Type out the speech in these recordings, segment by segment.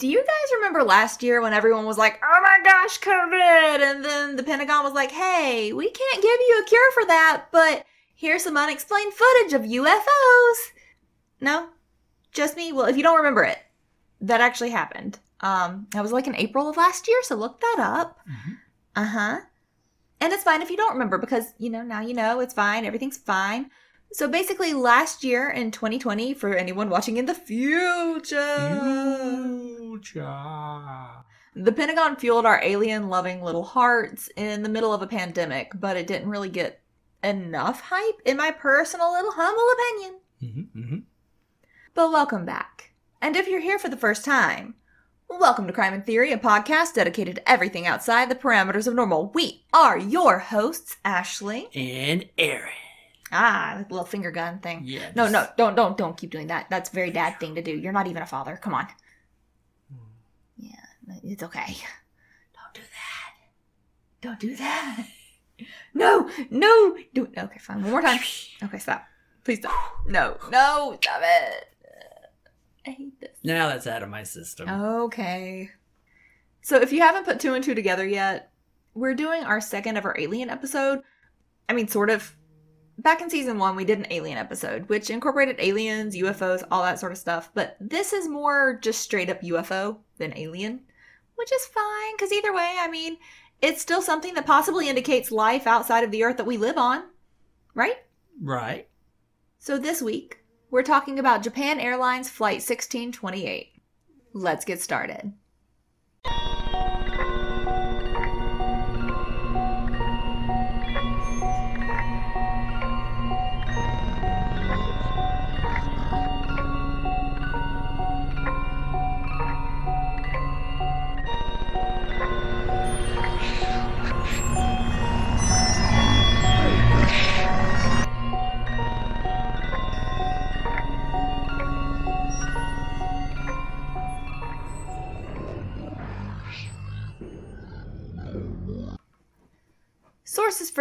Do you guys remember last year when everyone was like, oh my gosh, COVID? And then the Pentagon was like, hey, we can't give you a cure for that, but here's some unexplained footage of UFOs. No? Just me? Well, if you don't remember it, that actually happened. Um, that was like in April of last year, so look that up. Mhm. Uh huh. And it's fine if you don't remember because, you know, now you know it's fine. Everything's fine. So basically, last year in 2020, for anyone watching in the future, Future. the Pentagon fueled our alien loving little hearts in the middle of a pandemic, but it didn't really get enough hype, in my personal little humble opinion. Mhm, mhm. But welcome back. And if you're here for the first time, welcome to Crime and Theory, a podcast dedicated to everything outside the parameters of normal. We are your hosts, Ashley. And Aaron. Ah, the little finger gun thing. Yeah. No, no, don't, don't, don't keep doing that. That's a very dad thing to do. You're not even a father. Come on. Yeah, it's okay. Don't do that. Don't do that. No, no. Do it. okay. Fine. One more time. Okay, stop. Please stop. No, no, stop it. I hate this. Now that's out of my system. Okay. So if you haven't put two and two together yet, we're doing our second ever alien episode. I mean, sort of. Back in season one, we did an alien episode, which incorporated aliens, UFOs, all that sort of stuff. But this is more just straight up UFO than alien, which is fine, because either way, I mean, it's still something that possibly indicates life outside of the Earth that we live on, right? Right. So this week, we're talking about Japan Airlines Flight 1628. Let's get started.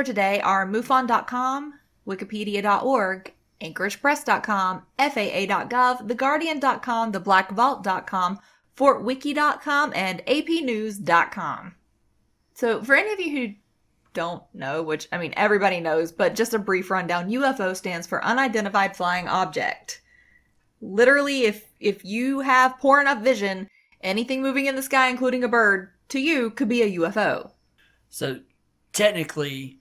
Today are MUFON.com, Wikipedia.org, AnchoragePress.com, FAA.gov, TheGuardian.com, TheBlackVault.com, FortWiki.com, and APNews.com. So, for any of you who don't know, which I mean everybody knows, but just a brief rundown, UFO stands for Unidentified Flying Object. Literally, if if you have poor enough vision, anything moving in the sky, including a bird, to you could be a UFO. So technically,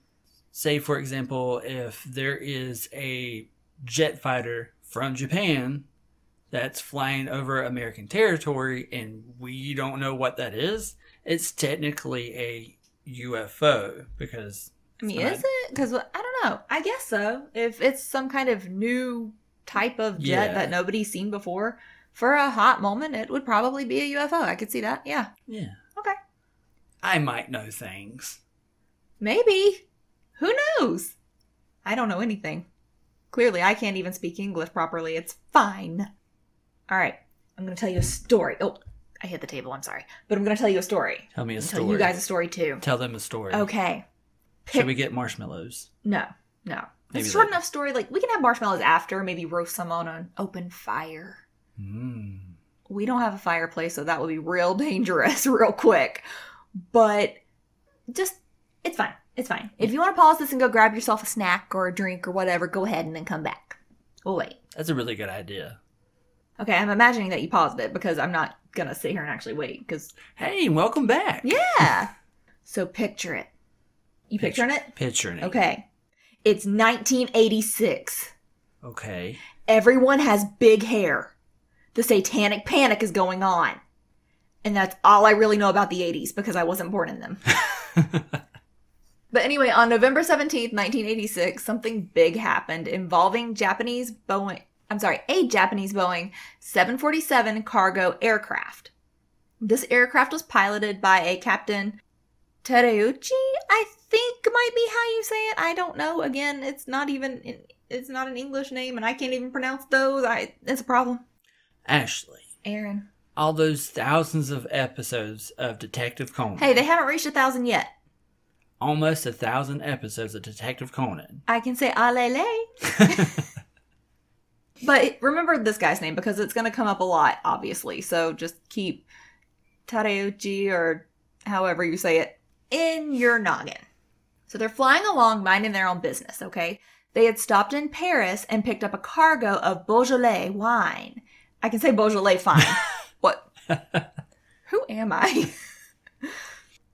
say for example, if there is a jet fighter from Japan that's flying over American territory and we don't know what that is, it's technically a UFO because I mean, is it? Because I don't know. I guess so. If it's some kind of new type of jet Yeah. that nobody's seen before, for a hot moment, it would probably be a UFO. I could see that. Yeah. yeah, Okay. I might know things. Maybe. Who knows? I don't know anything. Clearly, I can't even speak English properly. It's fine. All right. I'm going to tell you a story. Oh, I hit the table. I'm sorry. But I'm going to tell you a story. Tell me a story. Tell you guys a story too. Tell them a story. Okay. Should we get marshmallows? No, no. Maybe it's a short later. enough story. Like we can have marshmallows after, maybe roast some on an open fire. Mm. We don't have a fireplace, so that would be real dangerous, real quick. But just, it's fine. It's fine. If you want to pause this and go grab yourself a snack or a drink or whatever, go ahead and then come back. We'll wait. That's a really good idea. Okay, I'm imagining that you paused it because I'm not gonna sit here and actually wait. Because Hey, welcome back. yeah. so picture it. You Picture- picturing it? Picturing it. Okay. It's 1986. Okay. Everyone has big hair. The satanic panic is going on. And that's all I really know about the 80s because I wasn't born in them. But anyway, on November 17th, 1986, something big happened involving Japanese Boeing, I'm sorry, a Japanese Boeing 747 cargo aircraft. This aircraft was piloted by a Captain Terauchi, I think might be how you say it. I don't know. Again, it's not even it's not an English name and I can't even pronounce those. I it's a problem. Ashley, Aaron. all those thousands of episodes of Detective Conan. Hey, they haven't reached a thousand yet. Almost a thousand episodes of Detective Conan. I can say alele. But remember this guy's name because it's going to come up a lot, obviously. So just keep Terauchi, or however you say it, in your noggin. So they're flying along, minding their own business, okay? They had stopped in Paris and picked up a cargo of Beaujolais wine. I can say Beaujolais fine. what? Who am I?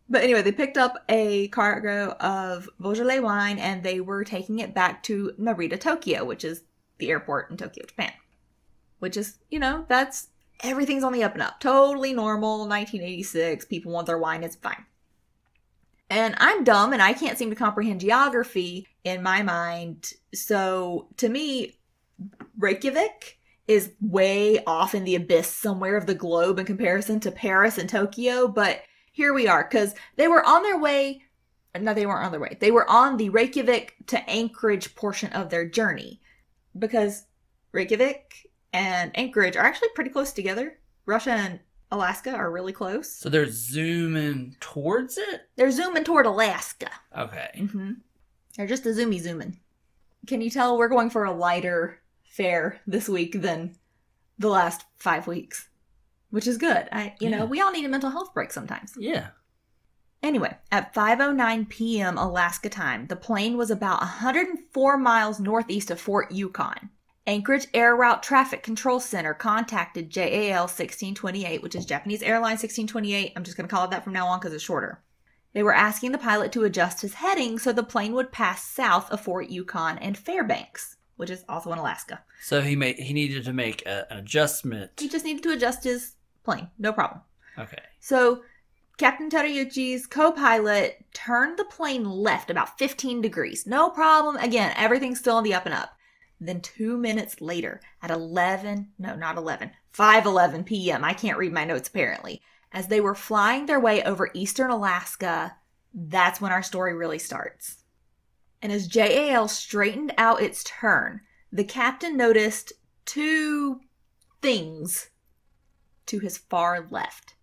but anyway, they picked up a cargo of Beaujolais wine and they were taking it back to Narita, Tokyo, which is the airport in Tokyo, Japan. Which is, you know, that's everything's on the up and up. Totally normal. 1986. People want their wine. It's fine. And I'm dumb and I can't seem to comprehend geography in my mind. So to me, Reykjavik is way off in the abyss somewhere of the globe in comparison to Paris and Tokyo. But here we are because they were on their way. No, they weren't on their way. They were on the Reykjavik to Anchorage portion of their journey because Reykjavik and Anchorage are actually pretty close together. Russia and Alaska are really close. So they're zooming towards it? They're zooming toward Alaska. Okay. Mm-hmm. They're just a zoomy zooming. Can you tell we're going for a lighter fare this week than the last five weeks? Which is good. I you Yeah. know, we all need a mental health break sometimes. Yeah. Anyway, at 5:09 p.m. Alaska time, the plane was about 104 miles northeast of Fort Yukon. Anchorage Air Route Traffic Control Center contacted JAL 1628, which is Japanese Airline 1628. I'm just going to call it that from now on because it's shorter. They were asking the pilot to adjust his heading so the plane would pass south of Fort Yukon and Fairbanks, which is also in Alaska. So he made he needed to make a, an adjustment. He just needed to adjust his plane, no problem. Okay. So Captain Terauchi's co-pilot turned the plane left about 15 degrees. No problem. Again, everything's still on the up and up. Then two minutes later, at 11, no, not 11, 5:11 p.m. I can't read my notes apparently. As they were flying their way over eastern Alaska, that's when our story really starts. And as JAL straightened out its turn, the captain noticed two things to his far left.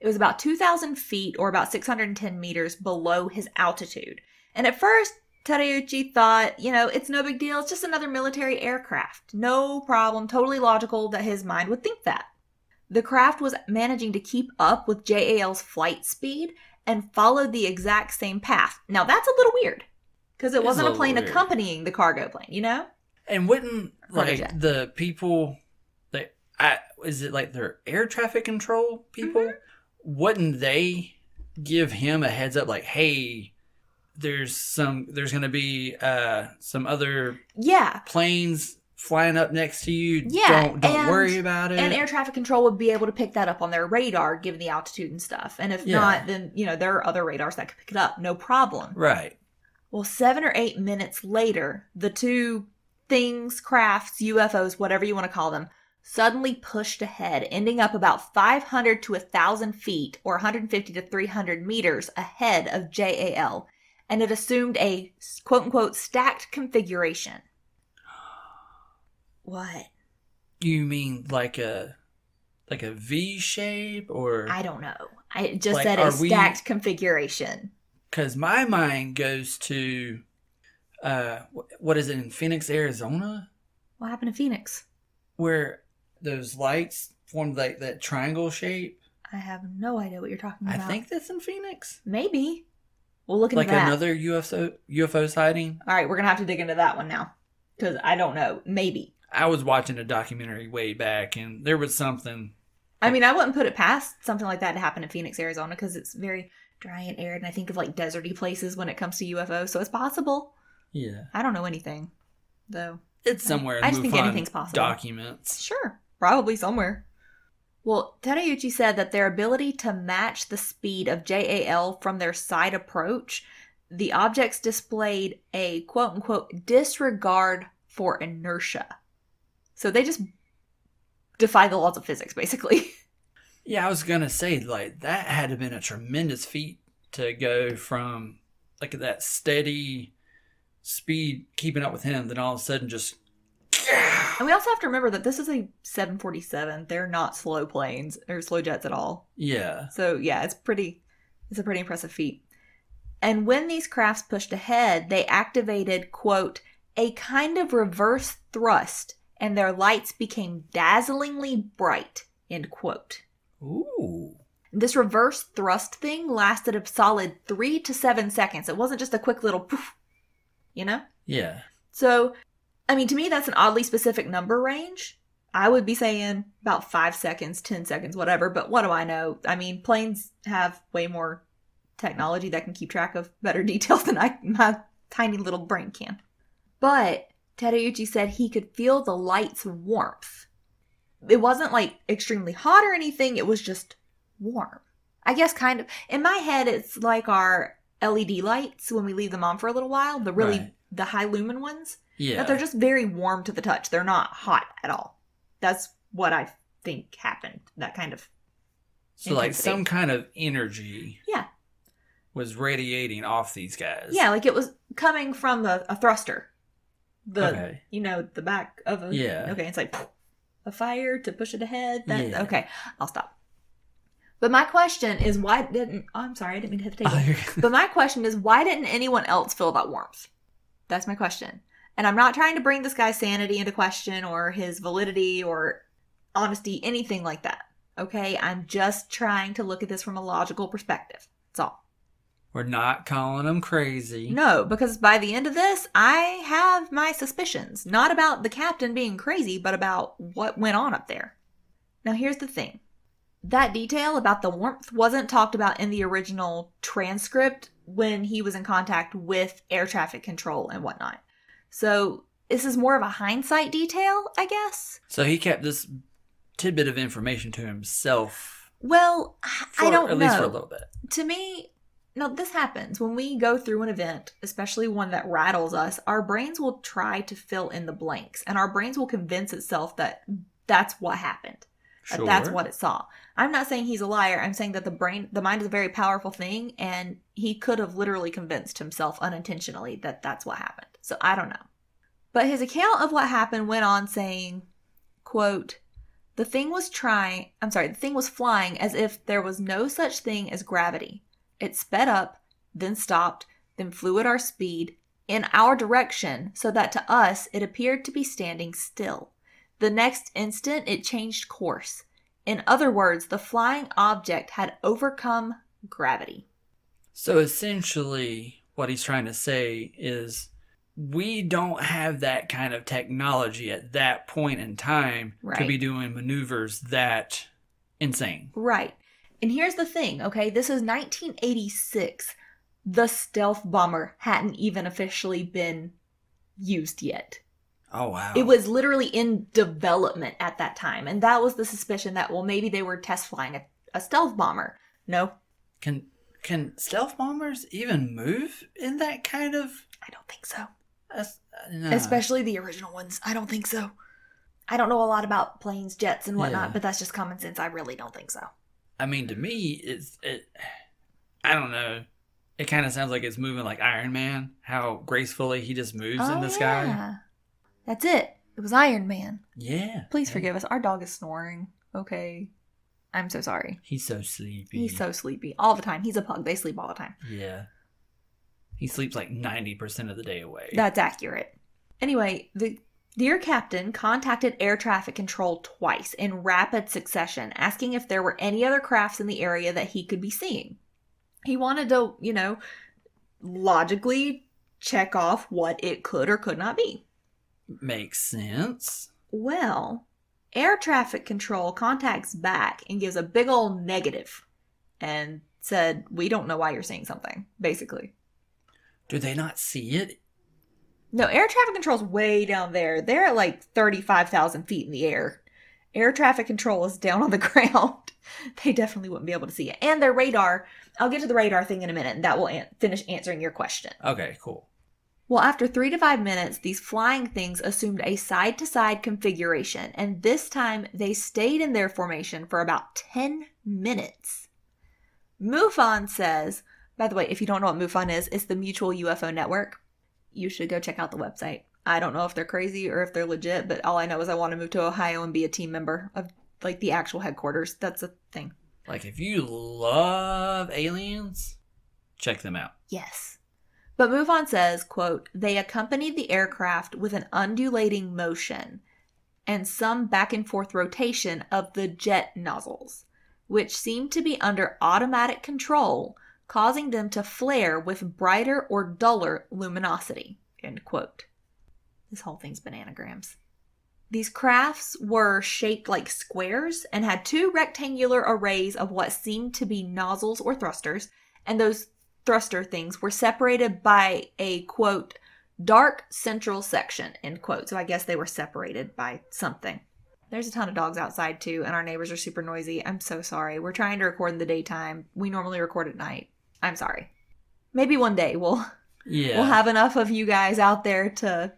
It was about 2,000 feet or about 610 meters below his altitude. And at first, Terauchi thought, you know, it's no big deal. It's just another military aircraft. No problem. Totally logical that his mind would think that. The craft was managing to keep up with JAL's flight speed and followed the exact same path. Now, that's a little weird because it It wasn't a plane weird. accompanying the cargo plane, you know? And wouldn't like the people I is it like their air traffic control people? Mm-hmm. Wouldn't they give him a heads up like, hey, there's some there's gonna be uh some other Yeah. planes flying up next to you. Yeah, Don't don't and- worry about it. And air traffic control would be able to pick that up on their radar given the altitude and stuff. And if Yeah. not, then, you know, there are other radars that could pick it up. No problem. right. Well, seven or eight minutes later, the two things, crafts, UFOs, whatever you want to call them, suddenly pushed ahead, ending up about 500 to 1,000 feet or 150 to 300 meters ahead of JAL. And it assumed a quote unquote stacked configuration. What? You mean like a like a V shape or I don't know. I just Like, said a are we- stacked configuration. because my mind goes to uh what is it in Phoenix, Arizona, What happened to Phoenix? where those lights formed like that triangle shape. I have no idea what you're talking about. I think that's in Phoenix. maybe. We'll look into that. Like that. another UFO UFO sighting. All right, we're gonna have to dig into that one now because I don't know. Maybe. I was watching a documentary way back, and there was something. I mean, I wouldn't put it past something like that to happen in Phoenix, Arizona, because it's very dry and arid, and I think of like deserty places when it comes to UFOs, so it's possible. Yeah, I don't know anything, though. it's somewhere. in I just think anything's possible. Documents. Sure, probably somewhere. Well, Terauchi said that their ability to match the speed of JAL from their side approach, the objects displayed a quote unquote disregard for inertia. So they just defy the laws of physics, basically. Yeah, I was gonna say like that had to have been a tremendous feat to go from like that steady speed keeping up with him, then all of a sudden just And we also have to remember that this is a 747. They're not slow planes or slow jets at all. yeah. So yeah, it's pretty it's a pretty impressive feat. And when these crafts pushed ahead, they activated, quote, a kind of reverse thrust, and their lights became dazzlingly bright, end quote. Ooh. This reverse thrust thing lasted a solid three to seven seconds. It wasn't just a quick little poof, you know? Yeah. So, I mean, to me, that's an oddly specific number range. I would be saying about five seconds, 10 seconds, whatever, but what do I know? I mean, planes have way more technology that can keep track of better details than I, my tiny little brain can. But Tadeuchi said he could feel the light's warmth. It wasn't like extremely hot or anything, it was just warm. I guess kind of. In my head, it's like our LED lights when we leave them on for a little while, the really Right. The high lumen ones. Yeah. That they're just very warm to the touch. They're not hot at all. That's what I think happened. That kind of so like some kind of energy Yeah. was radiating off these guys. Yeah, like it was coming from a, a thruster. The Okay. you know, the back of a Yeah. Okay, it's like a fire to push it ahead. That Yeah. okay, I'll stop. But my question is why didn't oh, I'm sorry, I didn't mean to hit the table. But my question is why didn't anyone else feel that warmth? That's my question. And I'm not trying to bring this guy's sanity into question or his validity or honesty, anything like that. Okay? I'm just trying to look at this from a logical perspective. That's all. We're not calling him crazy. No, because by the end of this, I have my suspicions. Not about the captain being crazy, but about what went on up there. Now, here's the thing that detail about the warmth wasn't talked about in the original transcript when he was in contact with air traffic control and whatnot. So, this is more of a hindsight detail, I guess. So he kept this tidbit of information to himself. Well, For, I don't at know. least for a little bit. to me, now this happens when we go through an event, especially one that rattles us. Our brains will try to fill in the blanks, and our brains will convince itself that that's what happened. that Sure. That's what it saw. I'm not saying he's a liar. I'm saying that the brain, the mind is a very powerful thing, and he could have literally convinced himself unintentionally that that's what happened. So I don't know. But his account of what happened went on saying, quote, the thing was trying, I'm sorry, the thing was flying as if there was no such thing as gravity. It sped up, then stopped, then flew at our speed in our direction so that to us it appeared to be standing still. The next instant it changed course. In other words, the flying object had overcome gravity. So essentially, what he's trying to say is we don't have that kind of technology at that point in time to be doing maneuvers that insane. Right. And here's the thing, okay? This is 1986. The stealth bomber hadn't even officially been used yet. Oh wow. It was literally in development at that time. And that was the suspicion that, well, maybe they were test flying a, a stealth bomber. No, can can stealth bombers even move in that kind of I don't think so. uh, no. Especially the original ones. I don't think so. I don't know a lot about planes, jets, and whatnot, Yeah. but that's just common sense. I really don't think so. I mean, to me, it's it. I don't know. It kind of sounds like it's moving like Iron Man. How gracefully he just moves in the sky. That's it. It was Iron Man. Yeah. Please forgive us. Our dog is snoring. Okay. I'm so sorry. He's so sleepy. He's so sleepy all the time. He's a pug. They sleep all the time. Yeah. He sleeps like ninety percent of the day away. That's accurate. Anyway, the Dear Captain contacted air traffic control twice in rapid succession, asking if there were any other crafts in the area that he could be seeing. He wanted to, you know, logically check off what it could or could not be. Makes sense. Well, air traffic control contacts back and gives a big old negative and said, We don't know why you're seeing something, basically. Do they not see it? No, air traffic control's way down there. They're at like 35,000 feet in the air. Air traffic control is down on the ground. They definitely wouldn't be able to see it. And their radar, I'll get to the radar thing in a minute, and that will an- finish answering your question. Okay, cool. Well, after three to five minutes, these flying things assumed a side to side configuration, and this time they stayed in their formation for about 10 minutes. MUFON says, by the way, if you don't know what MUFON is, it's the Mutual UFO Network. You should go check out the website. I don't know if they're crazy or if they're legit, but all I know is I want to move to Ohio and be a team member of like the actual headquarters. That's a thing. Like if you love aliens, check them out. Yes. But MUFON says, quote, they accompanied the aircraft with an undulating motion and some back and forth rotation of the jet nozzles. which seemed to be under automatic control, causing them to flare with brighter or duller luminosity. End quote. This whole thing's bananagrams. These crafts were shaped like squares and had two rectangular arrays of what seemed to be nozzles or thrusters, and those thruster things were separated by a quote dark central section end quote. So I guess they were separated by something. There's a ton of dogs outside too, and our neighbors are super noisy. I'm so sorry. We're trying to record in the daytime. We normally record at night. I'm sorry. Maybe one day we'll Yeah. we'll have enough of you guys out there to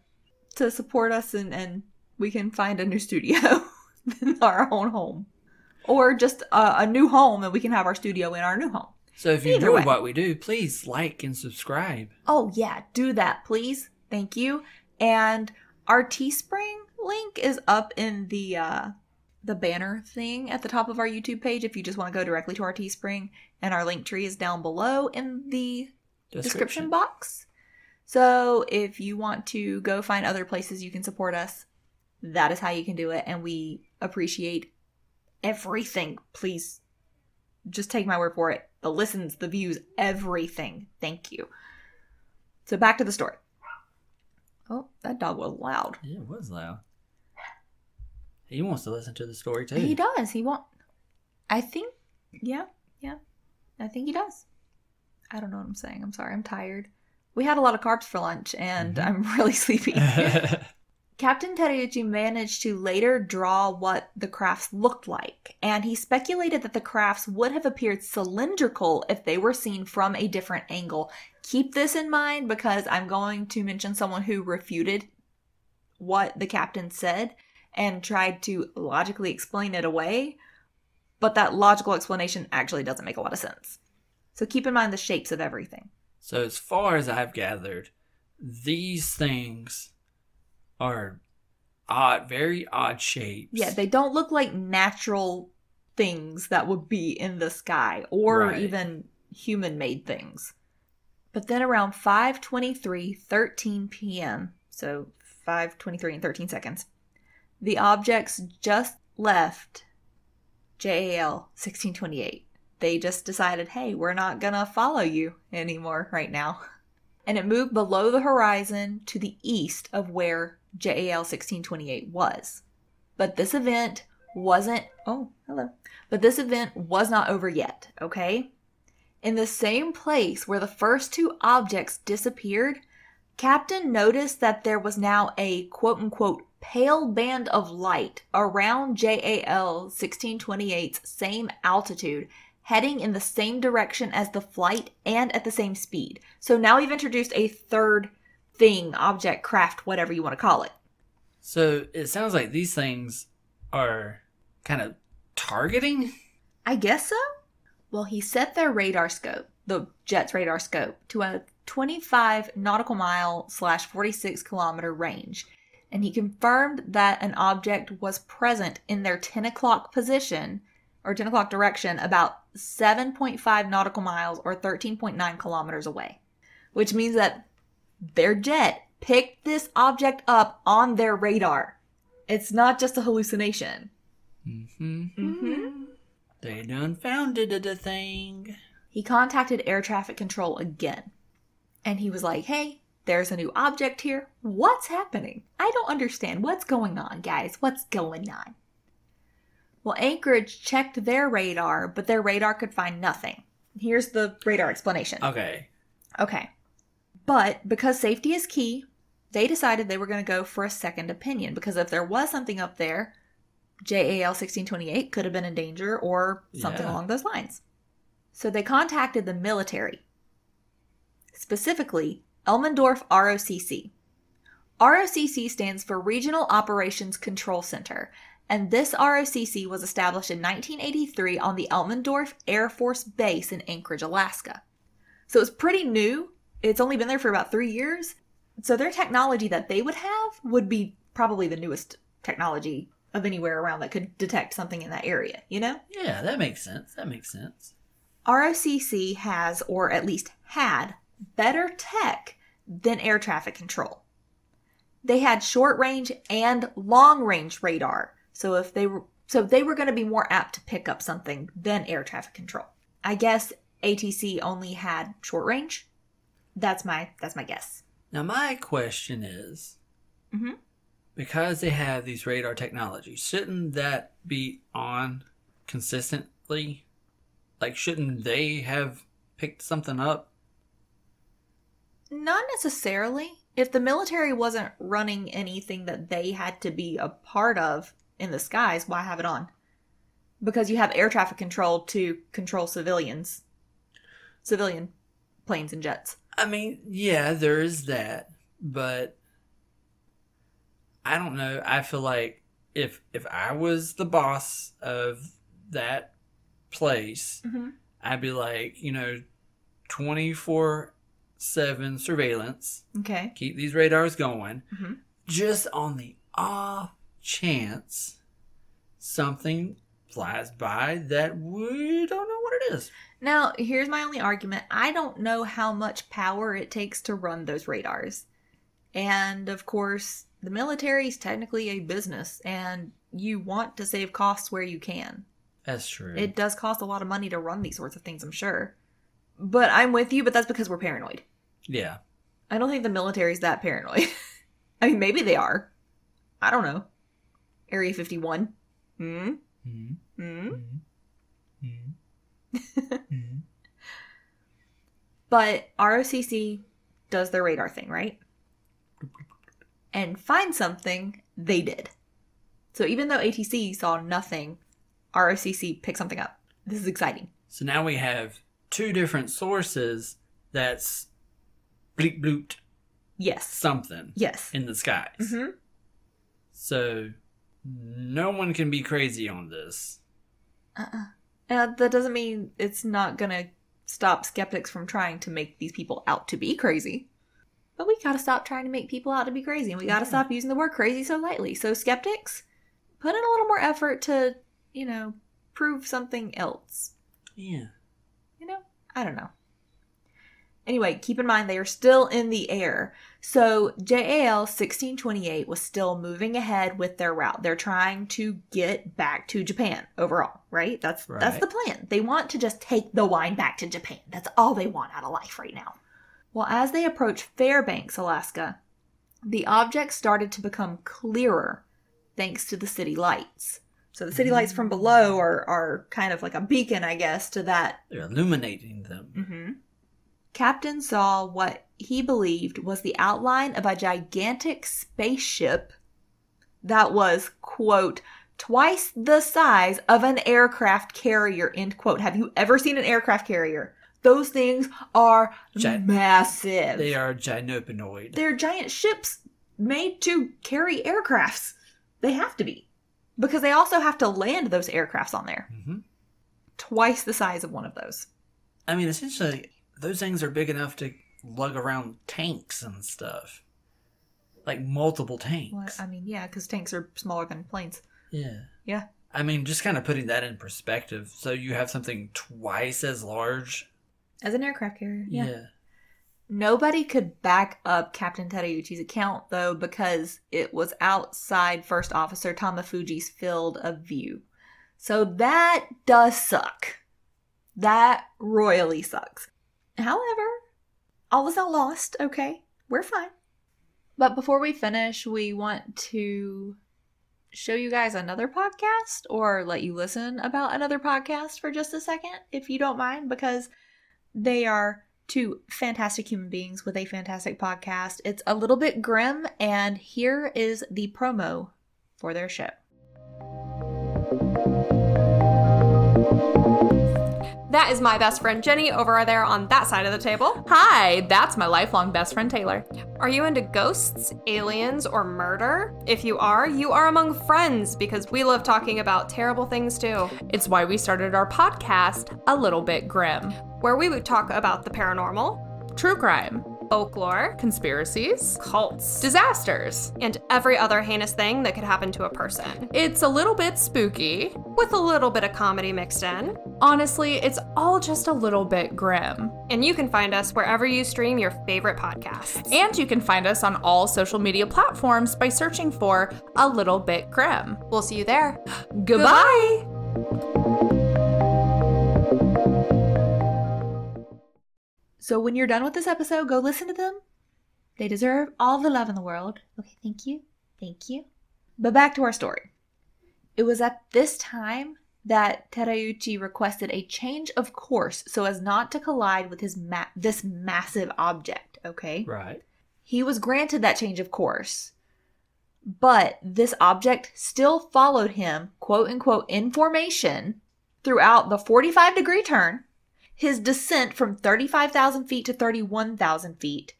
to support us and and we can find a new studio in our own home or just a, a new home and we can have our studio in our new home so if you Either enjoy way. what we do, please like and subscribe. oh yeah do that please thank you and our teespring link is up in the uh the banner thing at the top of our youtube page if you just want to go directly to our teespring and our link tree is down below in the description box. So if you want to go find other places you can support us, that is how you can do it. And we appreciate everything. Please just take my word for it. The listens, the views, everything. Thank you. So back to the story. Oh, that dog was loud. Yeah, it was loud. He wants to listen to the story too. He does. He won't. I think, yeah, yeah. I think he does. I don't know what I'm saying. I'm sorry. I'm tired. We had a lot of carbs for lunch and Mhm. I'm really sleepy. Captain Terauchi managed to later draw what the crafts looked like, and he speculated that the crafts would have appeared cylindrical if they were seen from a different angle. Keep this in mind because I'm going to mention someone who refuted what the captain said and tried to logically explain it away, but that logical explanation actually doesn't make a lot of sense. So keep in mind the shapes of everything. so as far as I've gathered, these things are odd, very odd shapes. Yeah, they don't look like natural things that would be in the sky or Right. even human made things. But then around 5:23 13 p.m., so 5:23 and 13 seconds, the objects just left JAL 1628. They just decided, "Hey, we're not going to follow you anymore right now." And it moved below the horizon to the east of where JAL 1628 was. But this event wasn't, oh, hello. But this event was not over yet, okay? In the same place where the first two objects disappeared, Captain noticed that there was now a quote unquote pale band of light around JAL 1628's same altitude, heading in the same direction as the flight and at the same speed. So now we've introduced a third thing, object, craft, whatever you want to call it. So it sounds like these things are kind of targeting. I guess so. Well, he set their radar scope, the jet's radar scope, to a 25 nautical mile slash 46 kilometer range, and he confirmed that an object was present in their 10 o'clock position or 10 o'clock direction about 7.5 nautical miles or 13.9 kilometers away, which means that their jet picked this object up on their radar. It's not just a hallucination. Mm-hmm. Mm-hmm. They done found it a thing. he contacted air traffic control again. And he was like, hey, there's a new object here. What's happening? I don't understand. What's going on, guys? What's going on? Well, Anchorage checked their radar, but their radar could find nothing. Here's the radar explanation. Okay. Okay. But because safety is key, they decided they were going to go for a second opinion because if there was something up there, JAL 1628 could have been in danger or something Yeah. along those lines. So they contacted the military, specifically Elmendorf ROCC. ROCC stands for Regional Operations Control Center, and this ROCC was established in 1983 on the Elmendorf Air Force Base in Anchorage, Alaska. So it's pretty new. It's only been there for about three years. So their technology that they would have would be probably the newest technology of anywhere around that could detect something in that area, you know? Yeah, that makes sense. That makes sense. ROCC has, or at least had, better tech than air traffic control. They had short range and long range radar. So if they were So they were going to be more apt to pick up something than air traffic control. I guess ATC only had short range. That's my that's my guess. Now, my question is Mhm. because they have these radar technology, shouldn't that be on consistently? Like, shouldn't they have picked something up? Not necessarily. If the military wasn't running anything that they had to be a part of in the skies, why have it on? Because you have air traffic control to control civilians, civilian planes and jets. I mean, yeah, there is that, but I don't know. I feel like if if I was the boss of that place, Mm-hmm. I'd be like, you know, twenty four seven surveillance. Okay. Keep these radars going, Mhm. just on the off chance something flies by that we don't know it is. Now, here's my only argument. I don't know how much power it takes to run those radars. And of course, the military is technically a business, and you want to save costs where you can. That's true. It does cost a lot of money to run these sorts of things, I'm sure. But I'm with you, but that's because we're paranoid. yeah. I don't think the military's that paranoid. I mean, maybe they are. I don't know. Area 51. Hmm? Mhm. Hmm? Mhm. Mhm. Mhm. But ROCC does their radar thing, right? And find something, they did. So even though ATC saw nothing, ROCC picked something up. This is exciting. So now we have two different sources that's bleep blooped Yes. something Yes. in the skies. hmm So no one can be crazy on this. Uh-uh. Uh, Uh, that doesn't mean it's not gonna stop skeptics from trying to make these people out to be crazy. But we gotta stop trying to make people out to be crazy, and we gotta Yeah. stop using the word crazy so lightly. So skeptics, put in a little more effort to, you know, prove something else. Yeah. You know, I don't know. Anyway, keep in mind they are still in the air. So JAL 1628 was still moving ahead with their route. They're trying to get back to Japan overall, right? That's that's the plan. They want to just take the wine back to Japan. That's all they want out of life right now. Well, as they approach Fairbanks, Alaska, the object started to become clearer thanks to the city lights. So the city lights from below are, are kind of like a beacon, I guess, to that They're illuminating them. Mm-hmm. Captain saw what he believed was the outline of a gigantic spaceship that was, quote, twice the size of an aircraft carrier, end quote. Have you ever seen an aircraft carrier? Those things are Gi- massive. They are gynopinoid. They're giant ships made to carry aircrafts. They have to be. Because they also have to land those aircrafts on there. hmm Twice the size of one of those. I mean, essentially, those things are big enough to lug around tanks and stuff. Like multiple tanks. Well, I mean, yeah, because tanks are smaller than planes. yeah. Yeah. I mean, just kind of putting that in perspective. So you have something twice as large. As an aircraft carrier, yeah. yeah. Nobody could back up Captain Terauchi's account, though, because it was outside First Officer Tamafuji's field of view. So that does suck. That royally sucks. However, all is not lost, okay? We're fine. But before we finish, we want to show you guys another podcast or let you listen about another podcast for just a second, if you don't mind, because they are two fantastic human beings with a fantastic podcast. It's a little bit grim, and here is the promo for their show. That is my best friend Jenny over there on that side of the table. Hi, that's my lifelong best friend Taylor. Are you into ghosts, aliens, or murder? If you are, you are among friends because we love talking about terrible things too. It's why we started our podcast, A Little Bit Grim. Where we would talk about the paranormal, True crime, folklore, Conspiracies, cults, disasters. and every other heinous thing that could happen to a person. It's a little bit spooky. With a little bit of comedy mixed in. Honestly, it's all just a little bit grim. And you can find us wherever you stream your favorite podcasts. And you can find us on all social media platforms by searching for A Little Bit Grim. We'll see you there. Goodbye. So when you're done with this episode, go listen to them. They deserve all the love in the world. Okay, thank you. Thank you. But back to our story. It was at this time that Terauchi requested a change of course so as not to collide with his ma- this massive object, okay? Right. He was granted that change of course. But this object still followed him, quote unquote, in formation throughout the 45 degree turn, his descent from 35,000 feet to 31,000 feet,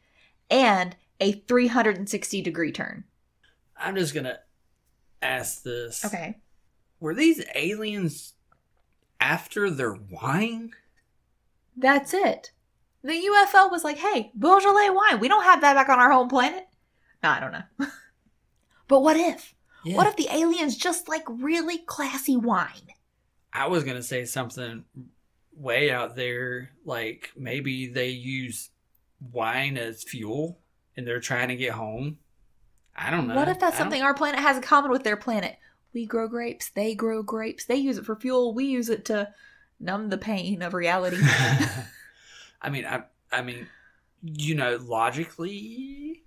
and a 360 degree turn. I'm just gonna ask this. Okay. Were these aliens after their wine? That's it. The UFO was like, hey, Beaujolais wine. We don't have that back on our home planet. No, I don't know. but what if? Yeah. What if the aliens just like really classy wine? I was gonna say something way out there, like maybe they use wine as fuel and they're trying to get home. I don't know. What if that's something our planet has in common with their planet? We grow grapes, they grow grapes. They use it for fuel, we use it to numb the pain of reality. I mean, I, I mean, you know, logically,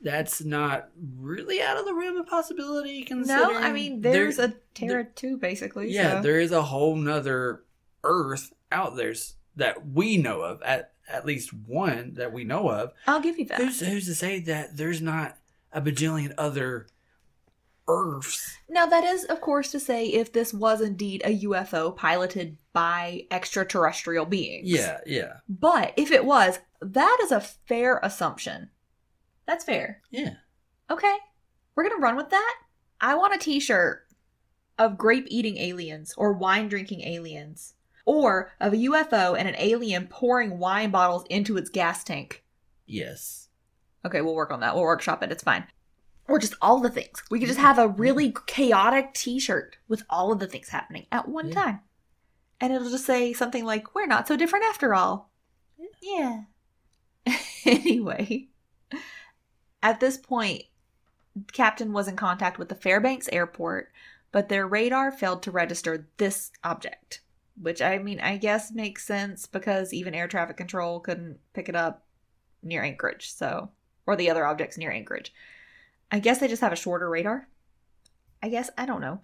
that's not really out of the realm of possibility. considering no, I mean, there's there- a Terra too, basically. yeah, so. there is a whole nother Earth out there s- that we know of. At at least one that we know of. I'll give you that. Who's who's to say that there's not a bajillion other Earths? Now, that is, of course, to say if this was indeed a UFO piloted by extraterrestrial beings. Yeah, yeah, But if it was, that is a fair assumption. That's fair. yeah. Okay. We're going to run with that. I want a t shirt of grape eating aliens or wine drinking aliens, or of a UFO and an alien pouring wine bottles into its gas tank. Yes. Okay, we'll work on that. We'll workshop it. It's fine. Or just all the things. We could just have a really chaotic t shirt with all of the things happening at one Yeah. time. And it'll just say something like, We're not so different after all. Yeah. anyway, at this point, Captain was in contact with the Fairbanks airport, but their radar failed to register this object. Which, I mean, I guess makes sense because even air traffic control couldn't pick it up near Anchorage, so or the other objects near Anchorage. I guess they just have a shorter radar. I guess I don't know.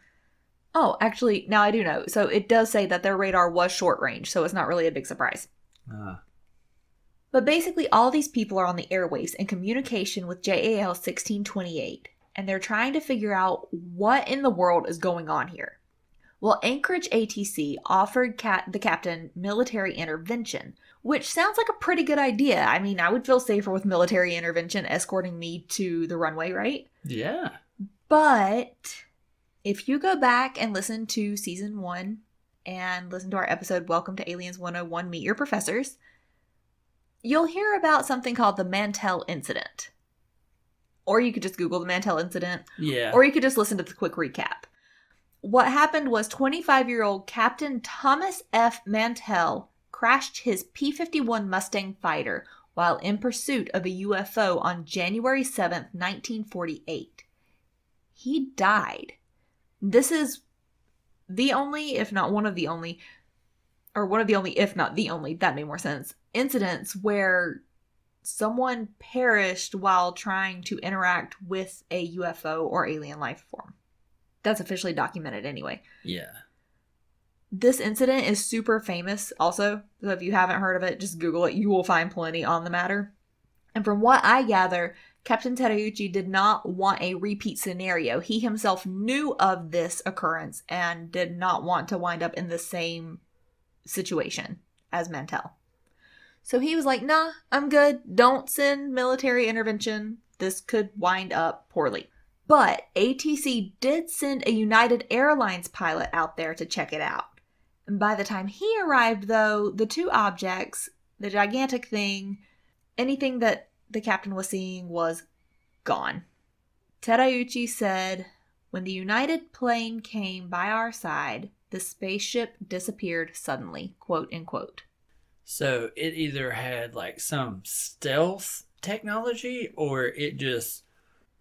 Oh, actually, now I do know. So it does say that their radar was short range, so it's not really a big surprise. Uh, But basically, all these people are on the airwaves in communication with JAL 1628, and they're trying to figure out what in the world is going on here. Well, Anchorage ATC offered Cat- the captain military intervention, which sounds like a pretty good idea. I mean, I would feel safer with military intervention escorting me to the runway, right? yeah. But if you go back and listen to season one and listen to our episode, Welcome to Aliens 101 Meet Your Professors, you'll hear about something called the Mantell Incident. Or you could just Google the Mantell Incident, Yeah. or you could just listen to the quick recap. What happened was 25 year old Captain Thomas F. Mantell crashed his P 51 Mustang fighter while in pursuit of a UFO on January 7th, 1948. He died. This is the only, if not one of the only, or one of the only, if not the only, that made more sense, incidents where someone perished while trying to interact with a UFO or alien life form. That's officially documented anyway. yeah. This incident is super famous also. So if you haven't heard of it, just Google it. You will find plenty on the matter. And from what I gather, Captain Terauchi did not want a repeat scenario. He himself knew of this occurrence and did not want to wind up in the same situation as Mantell. So he was like, nah, I'm good. Don't send military intervention. This could wind up poorly. But ATC did send a United Airlines pilot out there to check it out. And by the time he arrived, though, the two objects, the gigantic thing, anything that the captain was seeing was gone. Terauchi said, When the United plane came by our side, the spaceship disappeared suddenly. Quote, end quote. So it either had like some stealth technology or it just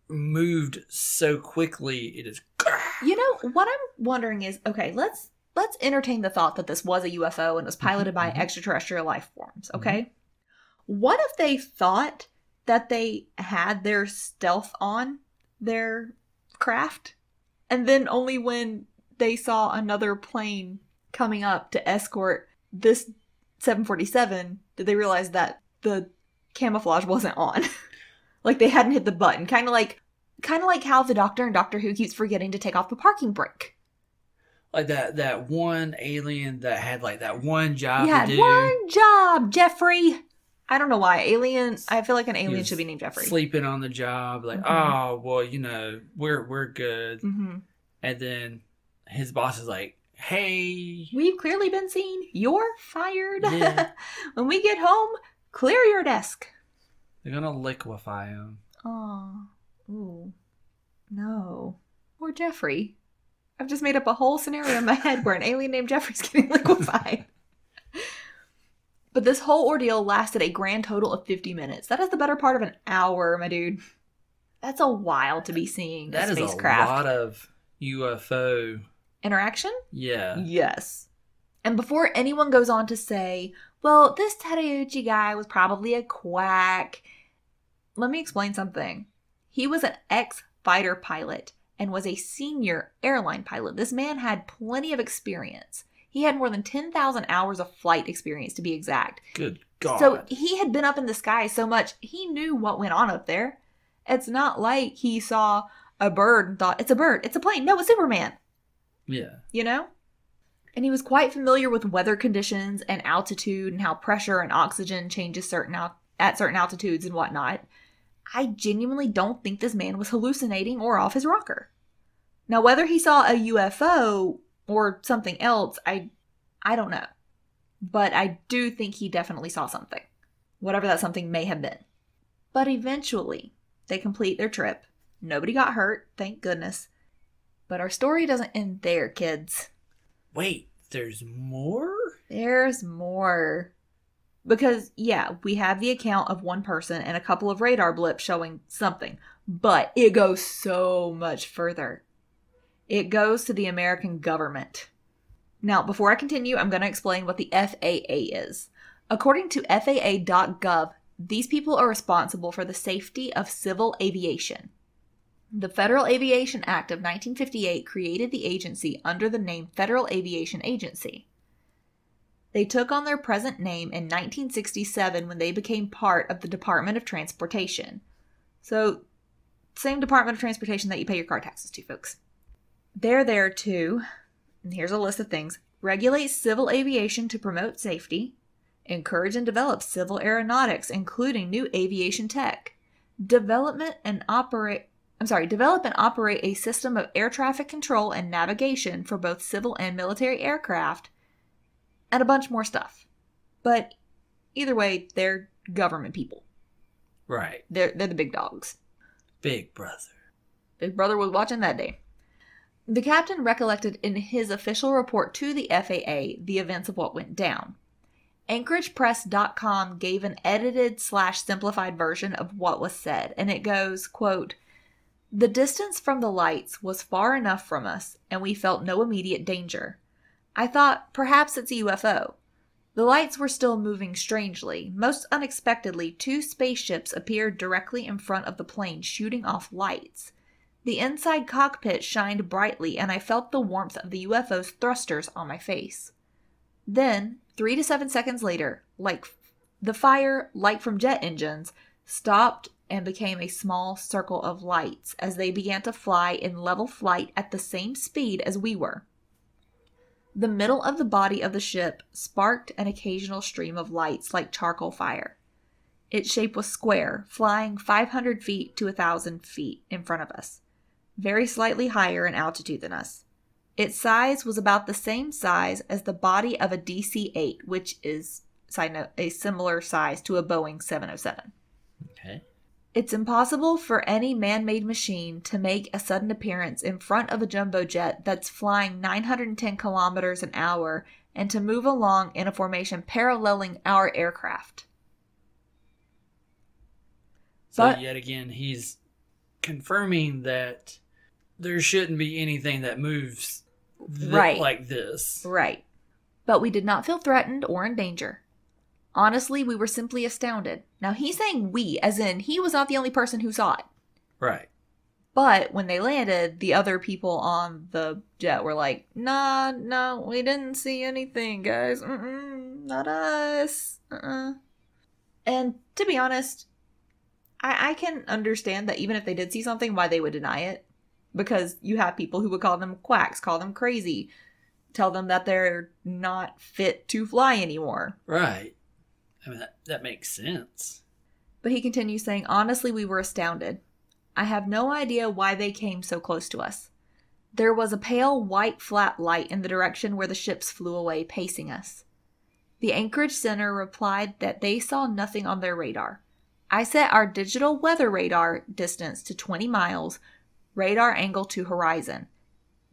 moved so quickly it is You know, what I'm wondering is okay, let's let's entertain the thought that this was a UFO and was piloted by mhm. extraterrestrial life forms, okay? What if they thought that they had their stealth on their craft and then only when they saw another plane coming up to escort this 747 did they realize that the camouflage wasn't on. like they hadn't hit the button, kind of like kind of like how the doctor in Doctor Who keeps forgetting to take off the parking brake. like that that one alien that had like that one job yeah, one job, Jeffrey. I don't know why alien. I feel like an alien should be named Jeffrey. sleeping on the job like Mhm. oh well you know we're we're good hmm and then his boss is like hey We've clearly been seen. You're fired. Yeah. when we get home, clear your desk. They're gonna liquefy him Oh, ooh, no. Or Jeffrey. I've just made up a whole scenario in my head where an alien named Jeffrey's getting liquefied. but this whole ordeal lasted a grand total of 50 minutes. That is the better part of an hour, my dude. That's a while to be seeing that a spacecraft. a lot of ufo Interaction? yeah Yes. And before anyone goes on to say, well, this Terauchi guy was probably a quack, let me explain something. He was an ex fighter pilot and was a senior airline pilot. This man had plenty of experience. He had more than 10,000 hours of flight experience, to be exact. good god So he had been up in the sky so much, he knew what went on up there. It's not like he saw a bird and thought, it's a bird, it's a plane. No, it's Superman yeah you know? And he was quite familiar with weather conditions and altitude and how pressure and oxygen changes certain al- at certain altitudes and whatnot. I genuinely don't think this man was hallucinating or off his rocker. Now, whether he saw a UFO or something else, I I don't know. But I do think he definitely saw something. Whatever that something may have been. But eventually, they complete their trip. Nobody got hurt, thank goodness. But our story doesn't end there, kids. Wait there's more There's more. Because, yeah, we have the account of one person and a couple of radar blips showing something, but it goes so much further. It goes to the American government. Now, before I continue, I'm going to explain what the FAA is. According to FAA.gov, these people are responsible for the safety of civil aviation. The Federal Aviation Act of 1958 created the agency under the name Federal Aviation Agency. They took on their present name in 1967 when they became part of the Department of Transportation. So, same Department of Transportation that you pay your car taxes to, folks. They're there to, and here's a list of things regulate civil aviation to promote safety, encourage and develop civil aeronautics, including new aviation tech, development and operate. I'm sorry, develop and operate a system of air traffic control and navigation for both civil and military aircraft, and a bunch more stuff. But either way, they're government people. right They're they're the big dogs. big brother Big Brother was watching that day. The captain recollected in his official report to the FAA the events of what went down. AnchoragePress.com gave an edited slash simplified version of what was said, and it goes, quote, The distance from the lights was far enough from us, and we felt no immediate danger. I thought perhaps it's a UFO. The lights were still moving strangely. Most unexpectedly, two spaceships appeared directly in front of the plane, shooting off lights. The inside cockpit shined brightly, and I felt the warmth of the UFO's thrusters on my face. Then, three to seven seconds later, like the fire, light from jet engines, stopped and became a small circle of lights as they began to fly in level flight at the same speed as we were. The middle of the body of the ship sparked an occasional stream of lights like charcoal fire. Its shape was square, flying 500 feet to a 1,000 feet in front of us, very slightly higher in altitude than us. Its size was about the same size as the body of a DC 8, which is, note, a similar size to a Boeing 707. okay It's impossible for any man made machine to make a sudden appearance in front of a jumbo jet that's flying 910 kilometers an hour and to move along in a formation paralleling our aircraft. So But- yet again, he's confirming that there shouldn't be anything that moves th- Right. like this. Right. But we did not feel threatened or in danger. Honestly, we were simply astounded. Now, he's saying we, as in he was not the only person who saw it. Right. But when they landed, the other people on the jet were like, nah, no, we didn't see anything, guys. Mm-mm, not us. Uh-uh. And to be honest, I-, I can understand that even if they did see something, why they would deny it. Because you have people who would call them quacks, call them crazy, tell them that they're not fit to fly anymore. Right. I mean, that, that makes sense. But he continues saying, Honestly, we were astounded. I have no idea why they came so close to us. There was a pale white flat light in the direction where the ships flew away, pacing us. The Anchorage Center replied that they saw nothing on their radar. I set our digital weather radar distance to 20 miles, radar angle to horizon.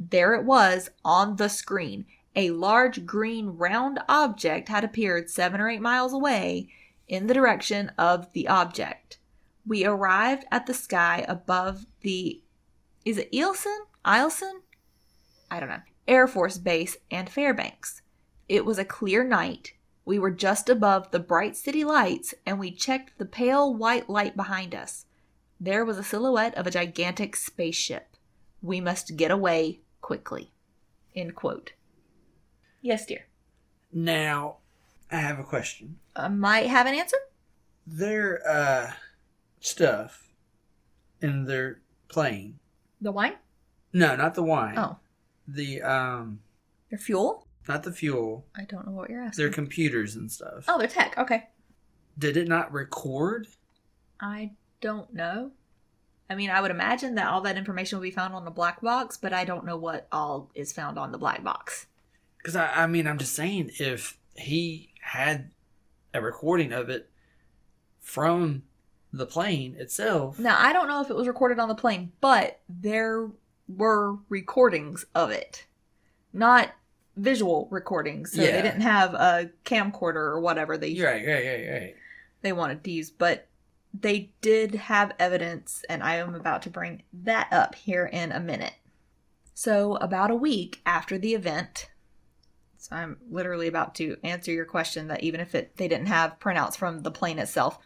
There it was on the screen. A large green round object had appeared seven or eight miles away in the direction of the object. We arrived at the sky above the is it Eielson? Eielson? I don't know. Air Force Base and Fairbanks. It was a clear night. We were just above the bright city lights and we checked the pale white light behind us. There was a silhouette of a gigantic spaceship. We must get away quickly. End quote. Yes, dear. Now, I have a question. I might have an answer. Their uh, stuff in their plane. The wine? No, not the wine. Oh, The um, their fuel? not the fuel. I don't know what you're asking. Their computers and stuff. oh, their tech. Okay. Did it not record? I don't know. I mean, I would imagine that all that information will be found on the black box, but I don't know what all is found on the black box. Because I, I mean, I'm just saying, if he had a recording of it from the plane itself, Now, I don't know if it was recorded on the plane, but there were recordings of it. Not visual recordings. So Yeah. they didn't have a camcorder or whatever they right, right, right, right. they wanted to use, but they did have evidence, and I am about to bring that up here in a minute. So, about a week after the event, so I'm literally about to answer your question that even if it they didn't have printouts from the plane itself,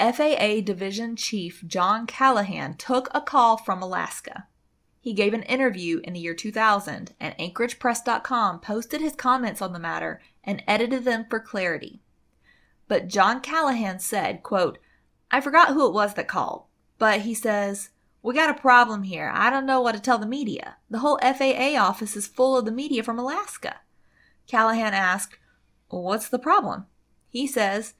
FAA Division Chief John Callahan took a call from Alaska. He gave an interview in the year 2000, and AnchoragePress.com posted his comments on the matter and edited them for clarity. But John Callahan said, quote, I forgot who it was that called, but he says, We got a problem here. I don't know what to tell the media. The whole FAA office is full of the media from Alaska. Callahan asked, What's the problem? He says,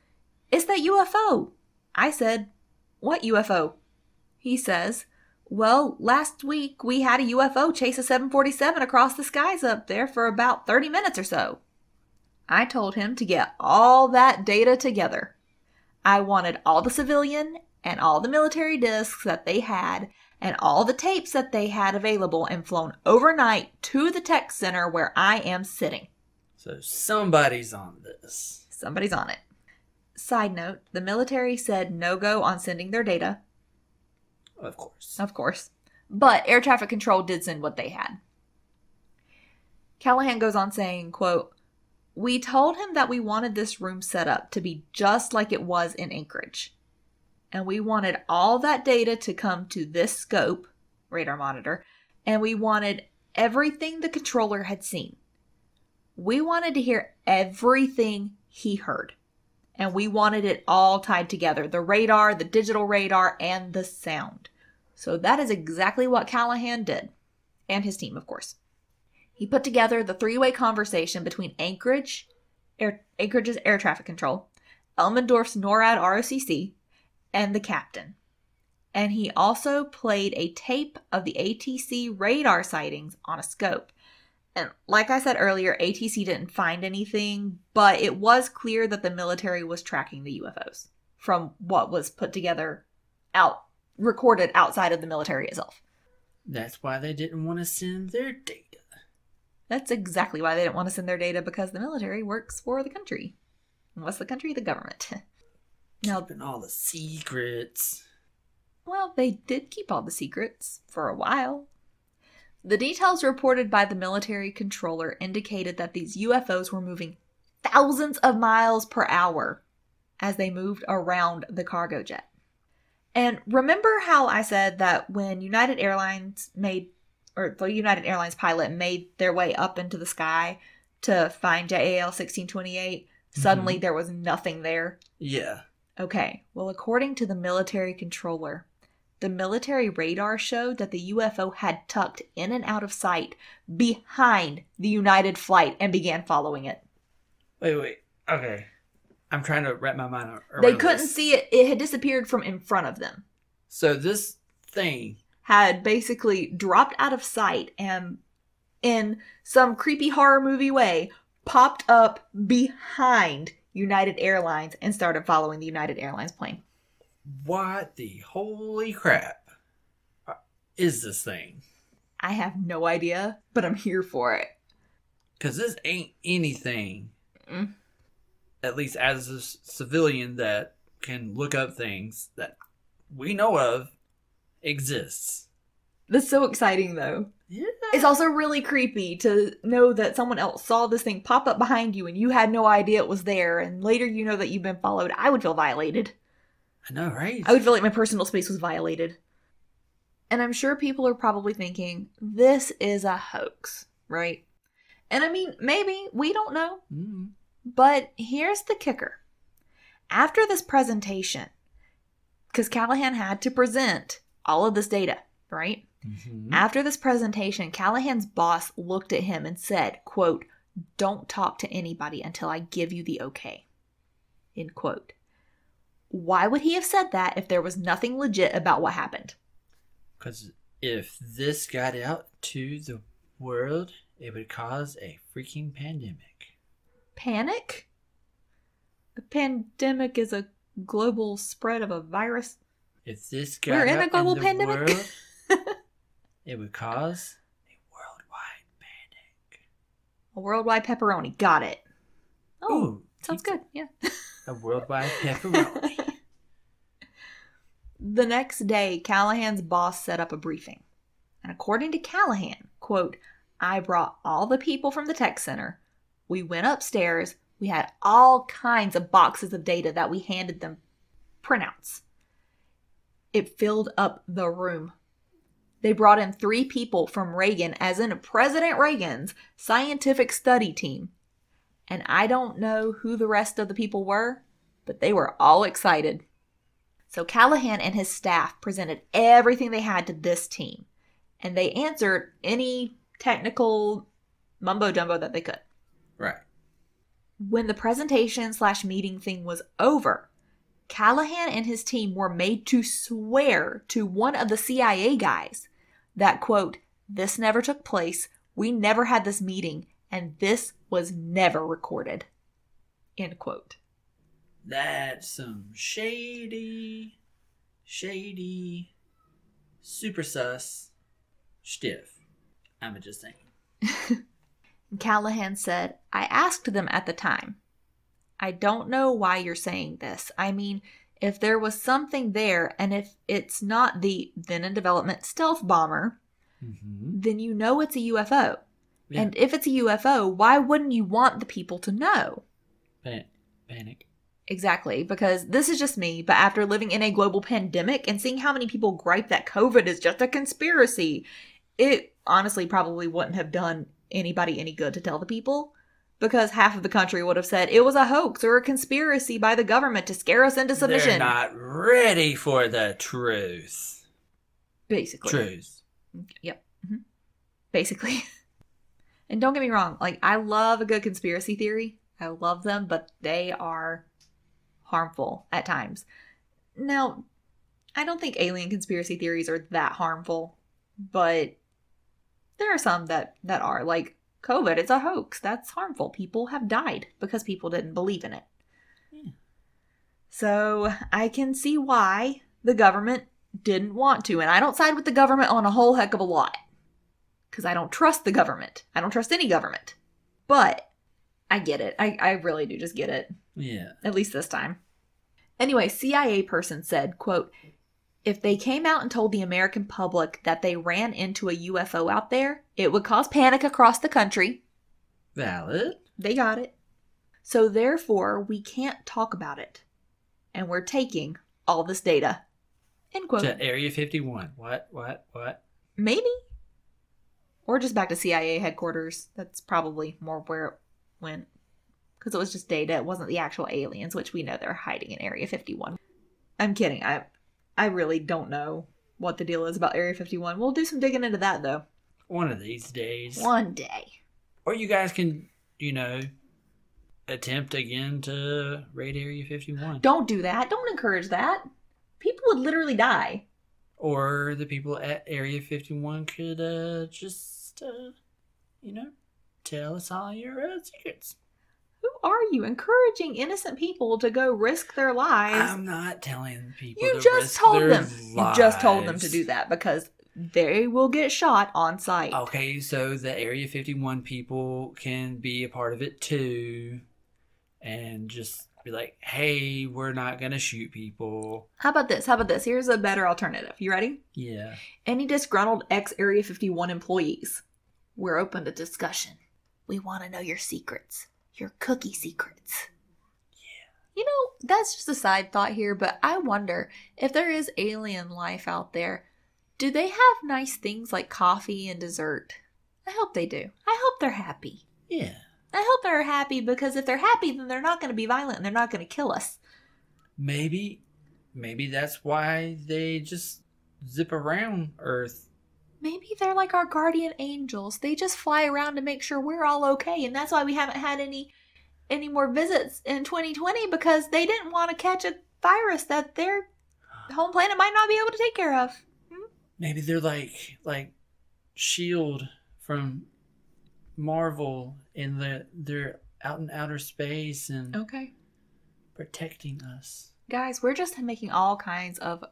It's that UFO. I said, What UFO? He says, Well, last week we had a UFO chase a 747 across the skies up there for about 30 minutes or so. I told him to get all that data together. I wanted all the civilian and all the military discs that they had and all the tapes that they had available and flown overnight to the tech center where I am sitting. So somebody's on this. Somebody's on it. Side note the military said no go on sending their data, Of course. of course, but air traffic control did send what they had. Callahan goes on saying, quote, We told him that we wanted this room set up to be just like it was in Anchorage. And we wanted all that data to come to this scope, radar monitor, and we wanted everything the controller had seen. We wanted to hear everything he heard. And we wanted it all tied together the radar, the digital radar, and the sound. So that is exactly what Callahan did. And his team, of course. He put together the three way conversation between Anchorage, air, Anchorage's air traffic control, Elmendorf's NORAD ROCC, and the captain. And he also played a tape of the ATC radar sightings on a scope. And like I said earlier, ATC didn't find anything, but it was clear that the military was tracking the UFOs from what was put together out recorded outside of the military itself. That's why they didn't want to send their data. That's exactly why they didn't want to send their data because the military works for the country. And what's the country? The government. now, Keeping all the secrets. well, they did keep all the secrets for a while. The details reported by the military controller indicated that these UFOs were moving thousands of miles per hour as they moved around the cargo jet. And remember how I said that when United Airlines made, or the United Airlines pilot made their way up into the sky to find JAL 1628, suddenly mm-hmm. there was nothing there? Yeah. Okay, well, according to the military controller, the military radar showed that the UFO had tucked in and out of sight behind the United flight and began following it. Wait, wait. Okay. I'm trying to wrap my mind around They couldn't this. see it, it had disappeared from in front of them. So this thing, Had basically dropped out of sight and, in some creepy horror movie way, popped up behind United Airlines and started following the United Airlines plane. What the holy crap is this thing? I have no idea, but I'm here for it. Because this ain't anything, Mm. at least as a civilian that can look up things that we know of exists. That's so exciting, though. Yeah. It's also really creepy to know that someone else saw this thing pop up behind you and you had no idea it was there, and later you know that you've been followed. I would feel violated. I know, right? I would feel like my personal space was violated. And I'm sure people are probably thinking, this is a hoax, right? And I mean, maybe, we don't know. Mm. But here's the kicker. After this presentation, because Callahan had to present all of this data, right? Mhm. After this presentation, Callahan's boss looked at him and said, quote, Don't talk to anybody until I give you the okay. End quote. Why would he have said that if there was nothing legit about what happened? Because if this got out to the world, it would cause a freaking pandemic. Panic? A pandemic is a global spread of a virus. If this got We're in a global the pandemic. world, it would cause a worldwide panic. A worldwide pepperoni. Got it. Oh, Ooh, sounds good. Yeah. A worldwide pepperoni. The next day, Callahan's boss set up a briefing. And according to Callahan, quote, I brought all the people from the tech center. We went upstairs. We had all kinds of boxes of data that we handed them printouts. It filled up the room. They brought in three people from Reagan, as in President Reagan's scientific study team. And I don't know who the rest of the people were, but they were all excited. So Callahan and his staff presented everything they had to this team, and they answered any technical mumbo jumbo that they could. right. When the presentation slash meeting thing was over, Callahan and his team were made to swear to one of the CIA guys that, quote, this never took place, we never had this meeting, and this was never recorded, end quote. That's some shady, shady, super sus, stiff. I'm just saying. Callahan said, I asked them at the time. I don't know why you're saying this. I mean, if there was something there and if it's not the then in development stealth bomber, Mm-hmm. then you know it's a UFO. Yeah. And if it's a UFO, why wouldn't you want the people to know? Pan- panic. Exactly, because this is just me, but after living in a global pandemic and seeing how many people gripe that COVID is just a conspiracy, it honestly probably wouldn't have done anybody any good to tell the people. Because half of the country would have said it was a hoax or a conspiracy by the government to scare us into submission. They're not ready for the truth. Basically. Truth. Yep. hmm Basically. and don't get me wrong, like I love a good conspiracy theory. I love them, but they are harmful at times. Now, I don't think alien conspiracy theories are that harmful, but there are some that that are like COVID, it's a hoax. That's harmful. People have died because people didn't believe in it. Yeah. So, I can see why the government didn't want to. And I don't side with the government on a whole heck of a lot. Because I don't trust the government. I don't trust any government. But I get it. I, I really do just get it. Yeah. At least this time. Anyway, CIA person said, quote, if they came out and told the American public that they ran into a UFO out there, it would cause panic across the country. Valid. They got it. So therefore, we can't talk about it. And we're taking all this data. End quote. To Area 51. What? What? What? Maybe. Or just back to CIA headquarters. That's probably more where it went. Because it was just data. It wasn't the actual aliens, which we know they're hiding in Area 51. I'm kidding. I I really don't know what the deal is about Area 51. We'll do some digging into that though. One of these days. One day. Or you guys can, you know, attempt again to raid Area 51. Don't do that. Don't encourage that. People would literally die. Or the people at Area 51 could uh, just, uh, you know, tell us all your uh, secrets. Who are you encouraging innocent people to go risk their lives? I'm not telling people. you to just told them. You just told them to do that because they will get shot on sight. Okay, so the Area 51 people can be a part of it too. And just be like, hey, we're not going to shoot people. How about this? How about this? Here's a better alternative. You ready? Yeah. Any disgruntled ex Area 51 employees, we're open to discussion. We want to know your secrets, your cookie secrets. Yeah. You know, that's just a side thought here, but I wonder if there is alien life out there, do they have nice things like coffee and dessert? I hope they do. I hope they're happy. Yeah. I hope they're happy because if they're happy, then they're not going to be violent and they're not going to kill us. Maybe, maybe that's why they just zip around Earth. Maybe they're like our guardian angels. They just fly around to make sure we're all okay, and that's why we haven't had any any more visits in 2020 because they didn't want to catch a virus that their home planet might not be able to take care of. Hmm? Maybe they're like like Shield from Marvel, and the they're out in outer space and Okay. protecting us. Guys, we're just making all kinds of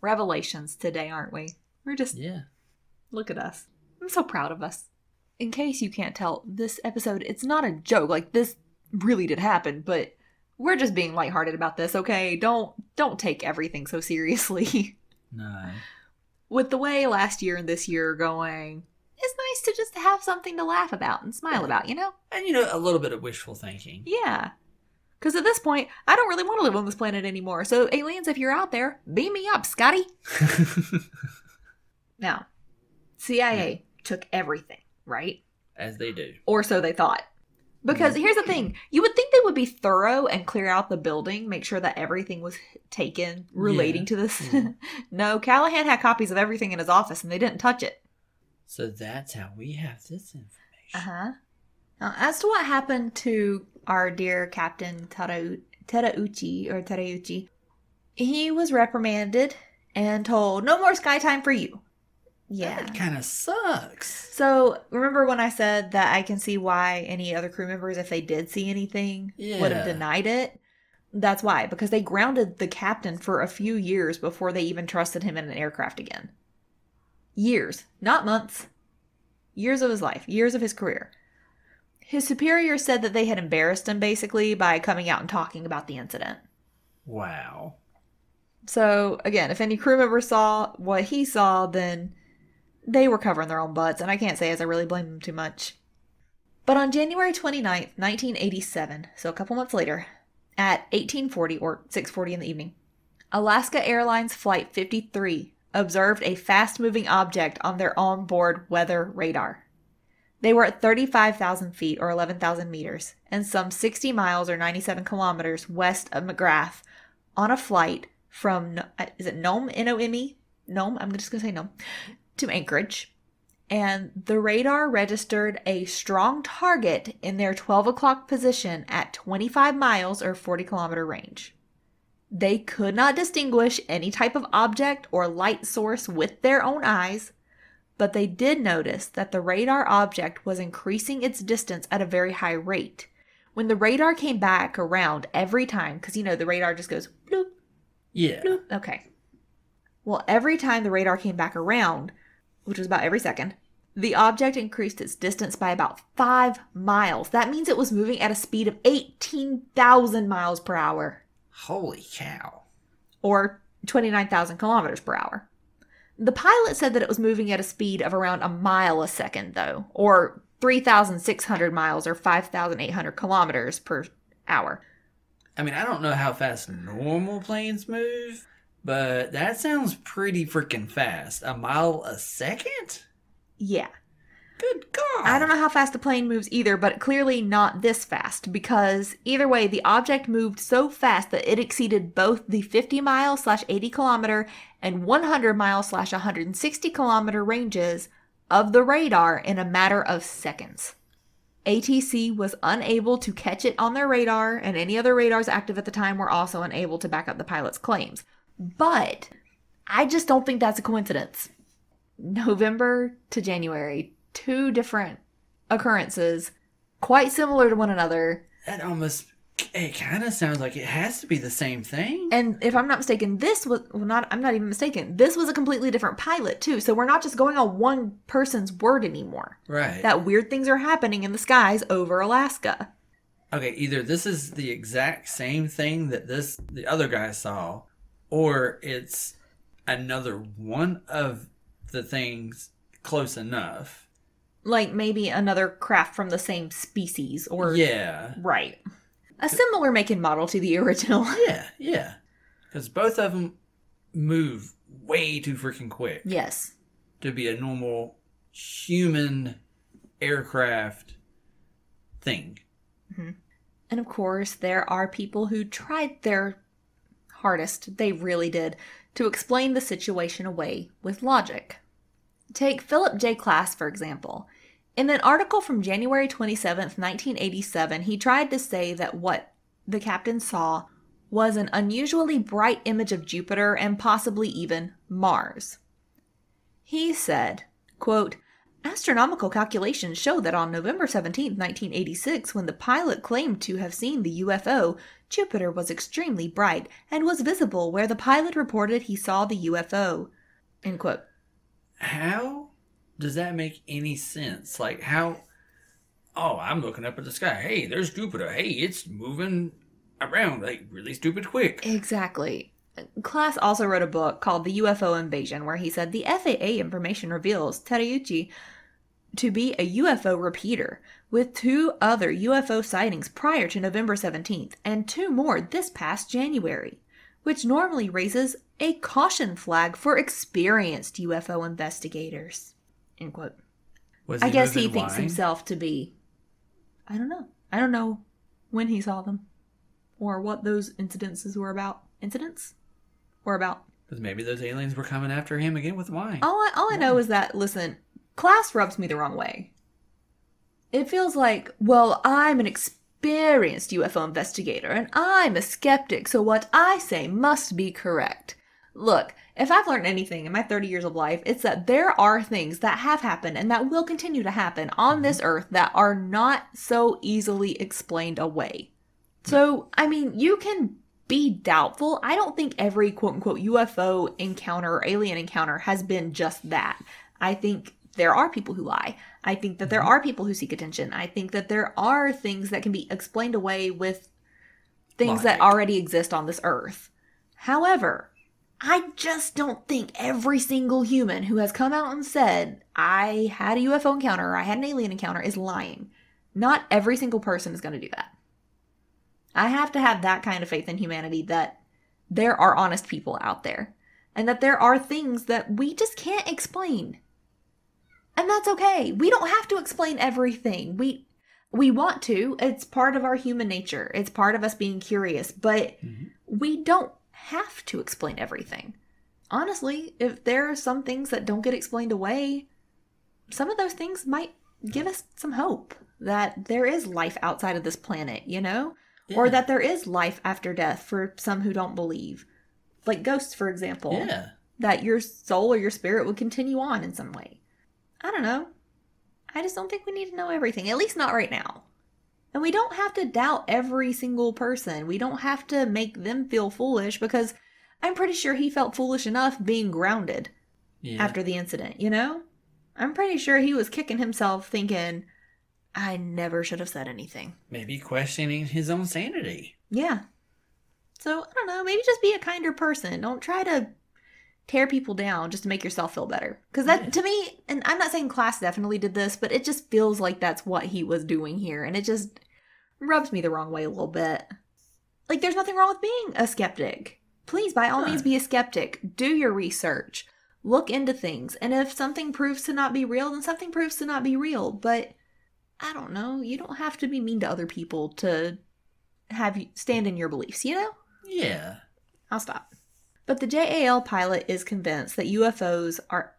revelations today, aren't we? We're just Yeah. Look at us. I'm so proud of us. In case you can't tell, this episode, it's not a joke. Like this really did happen, but we're just being lighthearted about this, okay? Don't don't take everything so seriously. No. With the way last year and this year are going, it's nice to just have something to laugh about and smile about, you know? And you know, a little bit of wishful thinking. Yeah. Cuz at this point, I don't really want to live on this planet anymore. So aliens, if you're out there, beam me up, Scotty. Now, CIA took everything, right? As they do. Or so they thought. Because here's the thing you would think they would be thorough and clear out the building, make sure that everything was taken relating Yeah. to this. Yeah. Mm-hmm. no, Callahan had copies of everything in his office and they didn't touch it. So that's how we have this information. Uh huh. Now, as to what happened to our dear Captain Terauchi, or Terauchi, he was reprimanded and told, no more sky time for you. Yeah. That kind of sucks. So remember when I said that I can see why any other crew members, if they did see anything, would have denied it? That's why, because they grounded the captain for a few years before they even trusted him in an aircraft again. Years, not months. Years of his life, years of his career. His superior said that they had embarrassed him basically by coming out and talking about the incident. Wow. So, again, if any crew member saw what he saw, then they were covering their own butts, and I can't say as I really blame them too much. But on January 29th, 1987, so a couple months later, at 1840 or 6:40 in the evening, Alaska Airlines flight 53 observed a fast-moving object on their onboard weather radar. They were at 35,000 feet or 11,000 meters and some 60 miles or 97 kilometers west of McGrath on a flight from uh, is it Nome N O M E Nome I'm just gonna say Nome to Anchorage, and the radar registered a strong target in their 12 o'clock position at 25 miles or 40 kilometer range. They could not distinguish any type of object or light source with their own eyes, but they did notice that the radar object was increasing its distance at a very high rate. When the radar came back around every time, because you know the radar just goes bloop, Yeah. bloop. Okay. Well, every time the radar came back around, which was about every second, the object increased its distance by about five miles. That means it was moving at a speed of 18,000 miles per hour, Holy cow. or 29,000 kilometers per hour. The pilot said that it was moving at a speed of around a mile a second, though, or 3,600 miles or 5,800 kilometers per hour. I mean, I don't know how fast normal planes move, but that sounds pretty freaking fast. A mile a second? Yeah. Good God. I don't know how fast the plane moves either, but clearly not this fast because either way, the object moved so fast that it exceeded both the 50 mile slash 80 kilometer and 100 mile slash 160 kilometer ranges of the radar in a matter of seconds. ATC was unable to catch it on their radar, and any other radars active at the time were also unable to back up the pilot's claims. But I just don't think that's a coincidence. November to January, two different occurrences, quite similar to one another. That almost. It kind of sounds like it has to be the same thing. And if I'm not mistaken, this was well, not. I'm not even mistaken. This was a completely different pilot too. So we're not just going on one person's word anymore. right. That weird things are happening in the skies over Alaska. okay, either this is the exact same thing that this the other guy saw, or it's another one of the things close enough. Like maybe another craft from the same species, or Yeah. right, a similar make and model to the original. Yeah, yeah. Because both of them move way too freaking quick yes. to be a normal human aircraft thing. mm-hmm. And of course, there are people who tried their hardest, they really did, to explain the situation away with logic. Take Philip J. Klass, for example. In an article from January 27, 1987, he tried to say that what the captain saw was an unusually bright image of Jupiter and possibly even Mars. He said, quote, Astronomical calculations show that on November 17, 1986, when the pilot claimed to have seen the UFO, Jupiter was extremely bright and was visible where the pilot reported he saw the UFO. How does that make any sense? Like, how. Oh, I'm looking up at the sky. Hey, there's Jupiter. Hey, it's moving around like really stupid quick. Exactly. Klass also wrote a book called The UFO Invasion, where he said the FAA information reveals Terauchi to be a UFO repeater, with two other UFO sightings prior to November 17th and two more this past January, which normally raises a caution flag for experienced UFO investigators. End quote. Was I guess he moving thinks himself to be. I don't know. I don't know when he saw them or what those incidences were about. Incidents? Were about. Because maybe those aliens were coming after him again with wine. All I, all I know is that, listen, Klass rubs me the wrong way. It feels like, well, I'm an experienced UFO investigator and I'm a skeptic, so what I say must be correct. Look, if I've learned anything in my 30 years of life, it's that there are things that have happened and that will continue to happen on this mm-hmm. earth that are not so easily explained away. So, I mean, you can be doubtful. I don't think every quote unquote UFO encounter or alien encounter has been just that. I think there are people who lie. I think that there mm-hmm. are people who seek attention. I think that there are things that can be explained away with things that already exist on this earth. However, I just don't think every single human who has come out and said, I had a UFO encounter or I had an alien encounter is lying. Not every single person is going to do that. I have to have that kind of faith in humanity that there are honest people out there and that there are things that we just can't explain. And that's okay. We don't have to explain everything. We we want to. It's part of our human nature. It's part of us being curious, but mm-hmm. we don't have to explain everything. Honestly, if there are some things that don't get explained away, some of those things might give us some hope that there is life outside of this planet, you know? Or that there is life after death for some who don't believe. Like ghosts, for example. Yeah. That your soul or your spirit would continue on in some way. I don't know. I just don't think we need to know everything, at least not right now. And we don't have to doubt every single person. We don't have to make them feel foolish because I'm pretty sure he felt foolish enough being grounded Yeah. after the incident, you know? I'm pretty sure he was kicking himself thinking, I never should have said anything. Maybe questioning his own sanity. Yeah. So, I don't know, maybe just be a kinder person. Don't try to tear people down just to make yourself feel better. Because that, Yeah. to me, and I'm not saying Klass definitely did this, but it just feels like that's what he was doing here. And it just rubs me the wrong way a little bit. Like, there's nothing wrong with being a skeptic. Please, by all Right. means, be a skeptic. Do your research. Look into things. And if something proves to not be real, then something proves to not be real. But I don't know. You don't have to be mean to other people to have you stand in your beliefs, you know? Yeah. I'll stop. But the JAL pilot is convinced that UFOs are.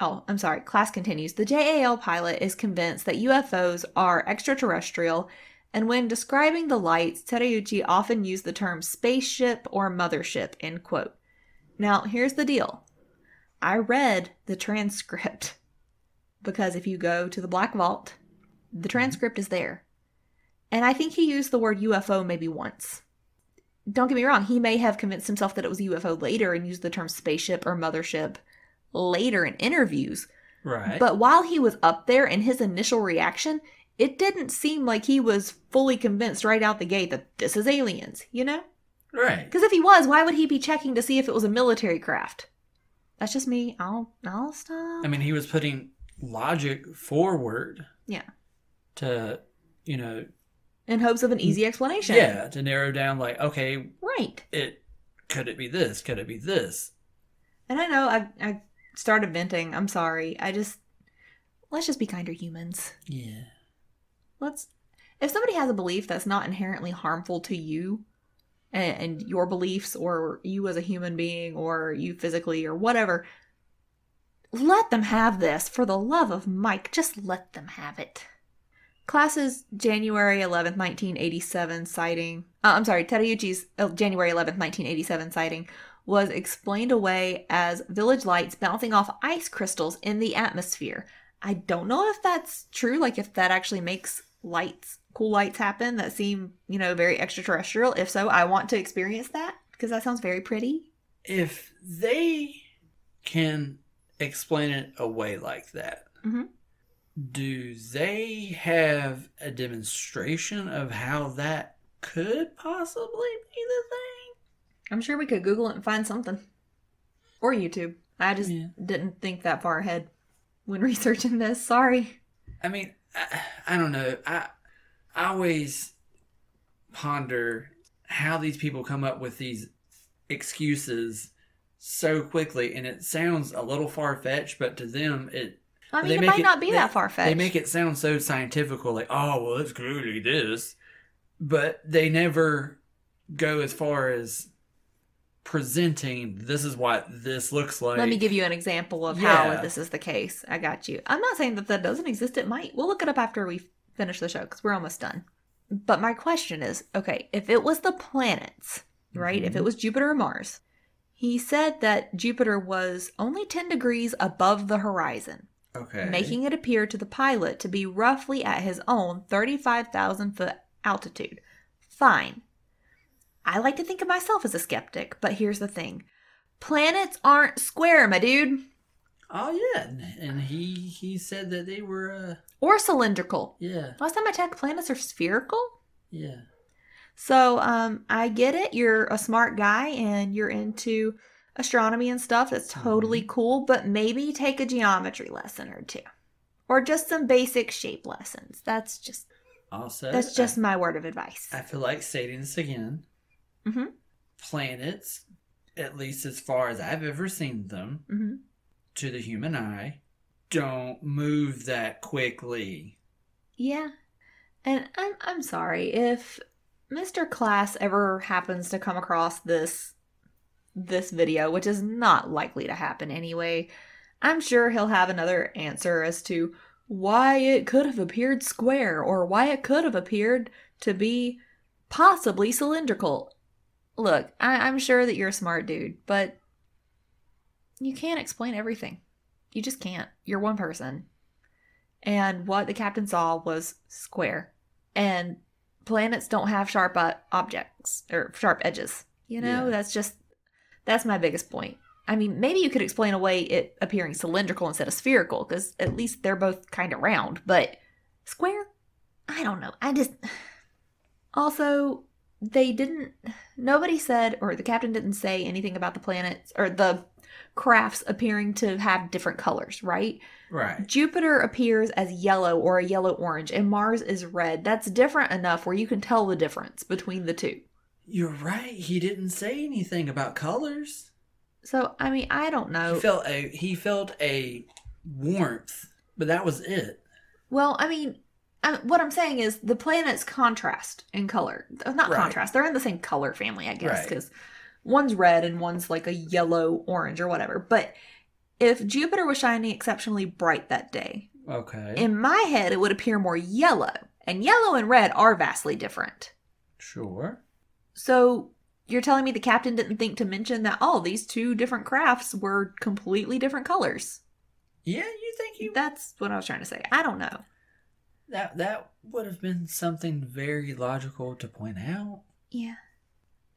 Oh, I'm sorry. Klass continues. The JAL pilot is convinced that UFOs are extraterrestrial, and when describing the lights, Terauchi often used the term spaceship or mothership, end quote. Now, here's the deal I read the transcript because if you go to the Black Vault, the mm-hmm. transcript is there. And I think he used the word UFO maybe once don't get me wrong, he may have convinced himself that it was UFO later and used the term spaceship or mothership later in interviews. Right. But while he was up there in his initial reaction, it didn't seem like he was fully convinced right out the gate that this is aliens, you know? right. Because if he was, why would he be checking to see if it was a military craft? That's just me. I'll I'll stop. I mean, he was putting logic forward yeah. to, you know, In hopes of an easy explanation. yeah, to narrow down like, okay, Right. it could it be this? Could it be this? And I know I I started venting. I'm sorry. I just let's just be kinder humans. Yeah. Let's if somebody has a belief that's not inherently harmful to you and, and your beliefs or you as a human being or you physically or whatever let them have this for the love of mike. Just let them have it. Klass's january 11th 1987 sighting uh, i'm sorry Terauchi's uh, january 11th 1987 sighting was explained away as village lights bouncing off ice crystals in the atmosphere. I don't know if that's true, like if that actually makes lights, cool lights happen that seem, you know, very extraterrestrial. If so, I want to experience that because that sounds very pretty. If they can explain it away like that, Mhm. do they have a demonstration of how that could possibly be the thing? I'm sure we could Google it and find something. Or YouTube. I just Yeah. didn't think that far ahead when researching this. Sorry. I mean, I, I don't know. I I always ponder how these people come up with these excuses so quickly, and it sounds a little far fetched, but to them, it I They mean, it might it- not be they- that far fetched. they make it sound so scientific, like oh well, it's clearly this, but they never go as far as presenting this is what this looks like. Let me give you an example of how this is the case. I got you. I'm not saying that that doesn't exist. It might. We'll look it up after we finish the show because we're almost done. But my question is okay, if it was the planets, right? If Mhm. it was Jupiter or Mars, he said that Jupiter was only 10 degrees above the horizon, okay, making it appear to the pilot to be roughly at his own 35,000 foot altitude. Fine. I like to think of myself as a skeptic, but here's the thing planets aren't square, my dude, Oh yeah, and, he he said that they were uh or cylindrical. yeah Last time I checked, planets are spherical. yeah So, um, I get it. You're a smart guy and you're into astronomy and stuff. That's totally cool, but maybe take a geometry lesson or two. Or just some basic shape lessons. That's just Also, that's just my word of advice. I, I feel like stating this again. Mhm. Planets, at least as far as I've ever seen them, hmm to the human eye, don't move that quickly. Yeah. And I'm I'm sorry if Mr. Klass ever happens to come across this this video, which is not likely to happen anyway. I'm sure he'll have another answer as to why it could have appeared square or why it could have appeared to be possibly cylindrical. Look, I, I'm sure that you're a smart dude, but you can't explain everything. You just can't. You're one person and what the captain saw was square. And planets don't have sharp uh, objects or sharp edges. You know, Yeah. that's just That's my biggest point. I mean, maybe you could explain away it appearing cylindrical instead of spherical, because at least they're both kind of round, but square? I don't know. I just. Also, they didn't. Nobody said, or the captain didn't say anything about the planets, or the crafts appearing to have different colors, right? Right. Jupiter appears as yellow or a yellow orange, and Mars is red. That's different enough where you can tell the difference between the two. You're right. He didn't say anything about colors. So, I mean, I don't know. He felt a he felt a warmth, but that was it. Well, I mean, I, what I'm saying is the planets contrast in color. Uh, Not Right. contrast. They're in the same color family, I guess, Right. because one's red and one's like a yellow orange or whatever. But if Jupiter was shining exceptionally bright that day, Okay. in my head it would appear more yellow. And yellow and red are vastly different. sure. So you're telling me the captain didn't think to mention that oh, these two different crafts were completely different colors. Yeah, you think you That's what I was trying to say. I don't know. That that would have been something very logical to point out. Yeah.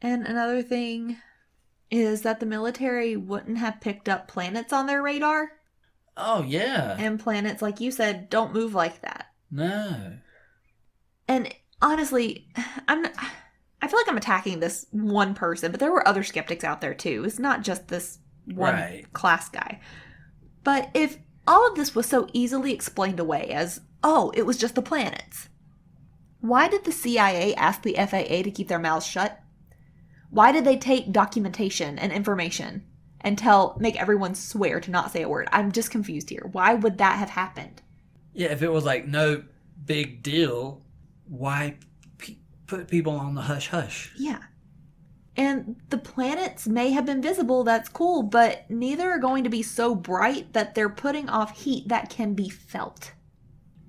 And another thing is that the military wouldn't have picked up planets on their radar. Oh yeah. And planets, like you said, don't move like that. no. And honestly, I'm I feel like I'm attacking this one person, but there were other skeptics out there too. It's not just this one Right. Klass guy. But if all of this was so easily explained away as, oh, it was just the planets, why did the CIA ask the FAA to keep their mouths shut? Why did they take documentation and information and tell make everyone swear to not say a word? I'm just confused here. Why would that have happened? Yeah, if it was like no big deal, why pe- put people on the hush hush? Yeah. And the planets may have been visible, that's cool, but neither are going to be so bright that they're putting off heat that can be felt.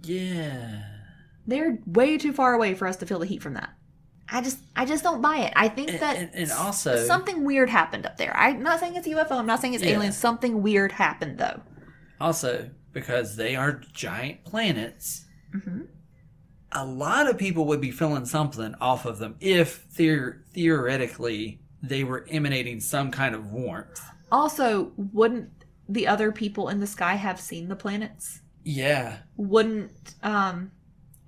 Yeah. They're way too far away for us to feel the heat from that. I just I just don't buy it. I think And- that and- and also- something weird happened up there. I'm not saying it's UFO, I'm not saying it's Yeah. aliens. Something weird happened though. Also, because they are giant planets, Mhm. a lot of people would be feeling something off of them if theor- theoretically they were emanating some kind of warmth. Also, wouldn't the other people in the sky have seen the planets? Yeah. Wouldn't um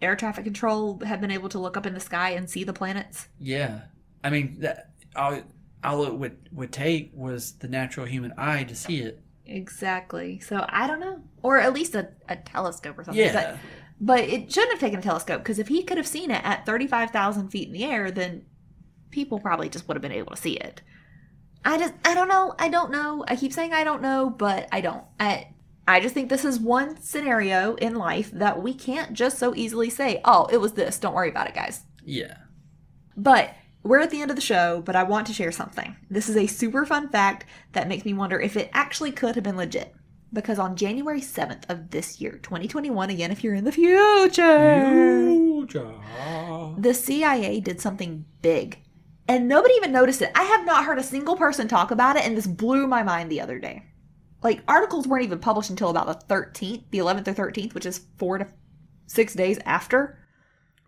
air traffic control have been able to look up in the sky and see the planets? Yeah. I mean, that all, all it would, would take was the natural human eye to see it. Exactly. So I don't know. Or at least a, a telescope or something. Yeah. But, but it shouldn't have taken a telescope because if he could have seen it at 35,000 feet in the air, then people probably just would have been able to see it. I just, I don't know. I don't know. I keep saying I don't know, but I don't. I, I just think this is one scenario in life that we can't just so easily say, oh, it was this. Don't worry about it, guys. Yeah. But we're at the end of the show, but I want to share something. This is a super fun fact that makes me wonder if it actually could have been legit. Because on January 7th of this year, 2021, again, if you're in the future, future. the CIA did something big. And nobody even noticed it. I have not heard a single person talk about it, and this blew my mind the other day. Like, articles weren't even published until about the 13th, the 11th or 13th, which is four to six days after.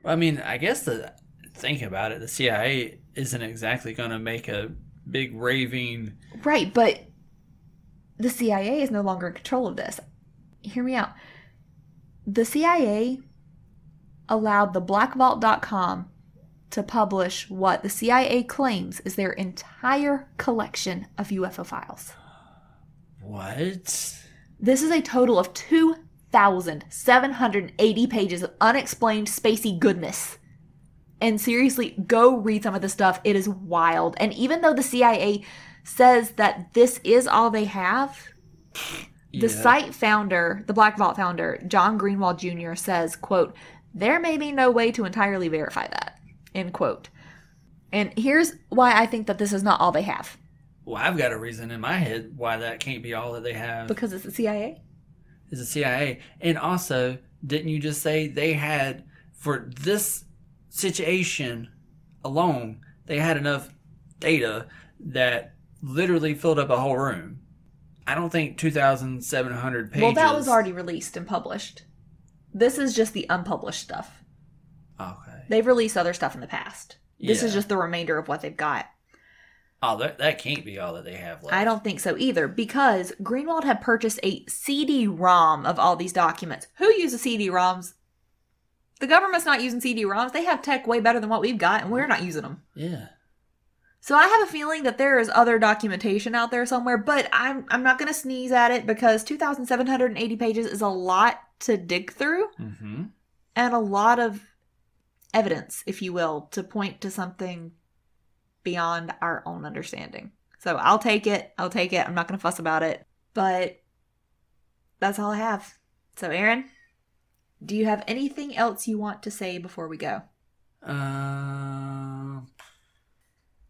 I mean, I guess the think about it, the CIA isn't exactly going to make a big raving. Right, but the CIA is no longer in control of this. Hear me out. The CIA allowed the blackvault.com to publish what the CIA claims is their entire collection of UFO files. What? This is a total of 2,780 pages of unexplained spacey goodness. And seriously, go read some of the stuff. It is wild. And even though the CIA says that this is all they have, the site founder, the Black Vault founder, John Greenwald Jr. says, quote, there may be no way to entirely verify that, end quote. And here's why I think that this is not all they have. Well, I've got a reason in my head why that can't be all that they have. Because it's the CIA. It's the CIA. And also, didn't you just say they had for this situation alone, they had enough data that literally filled up a whole room. I don't think 2,700 pages. Well, that was already released and published. This is just the unpublished stuff. Okay. They've released other stuff in the past. This is just the remainder of what they've got. Oh, that, that can't be all that they have left. I don't think so either because Greenwald had purchased a CD-ROM of all these documents. Who uses CD-ROMs? The government's not using CD-ROMs. They have tech way better than what we've got, and we're not using them. Yeah. So I have a feeling that there is other documentation out there somewhere, but I'm I'm not going to sneeze at it because 2,780 pages is a lot to dig through Mm-hmm. and a lot of evidence, if you will, to point to something beyond our own understanding. So I'll take it. I'll take it. I'm not going to fuss about it, but that's all I have. So Aaron, do you have anything else you want to say before we go? Um,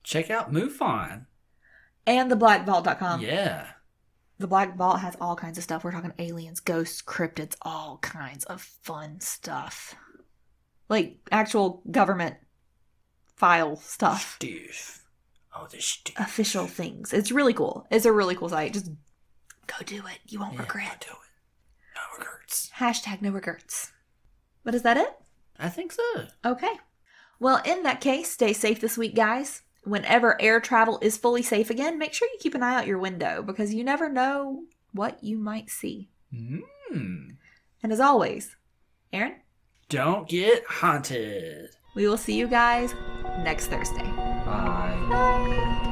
check out MUFON. And the blackvault.com. yeah. The Black Vault has all kinds of stuff. We're talking aliens, ghosts, cryptids, all kinds of fun stuff. Like actual government file stuff. Oh, the official things. It's really cool. It's a really cool site. Just go do it. You won't Yeah, regret. Do it. No regrets. Hashtag no regrets. But is that it? I think so. Okay. Well, in that case, stay safe this week, guys. Whenever air travel is fully safe again, make sure you keep an eye out your window because you never know what you might see. Mm. And as always, Aaron, Don't get haunted. We will see you guys next Thursday. Bye. Bye.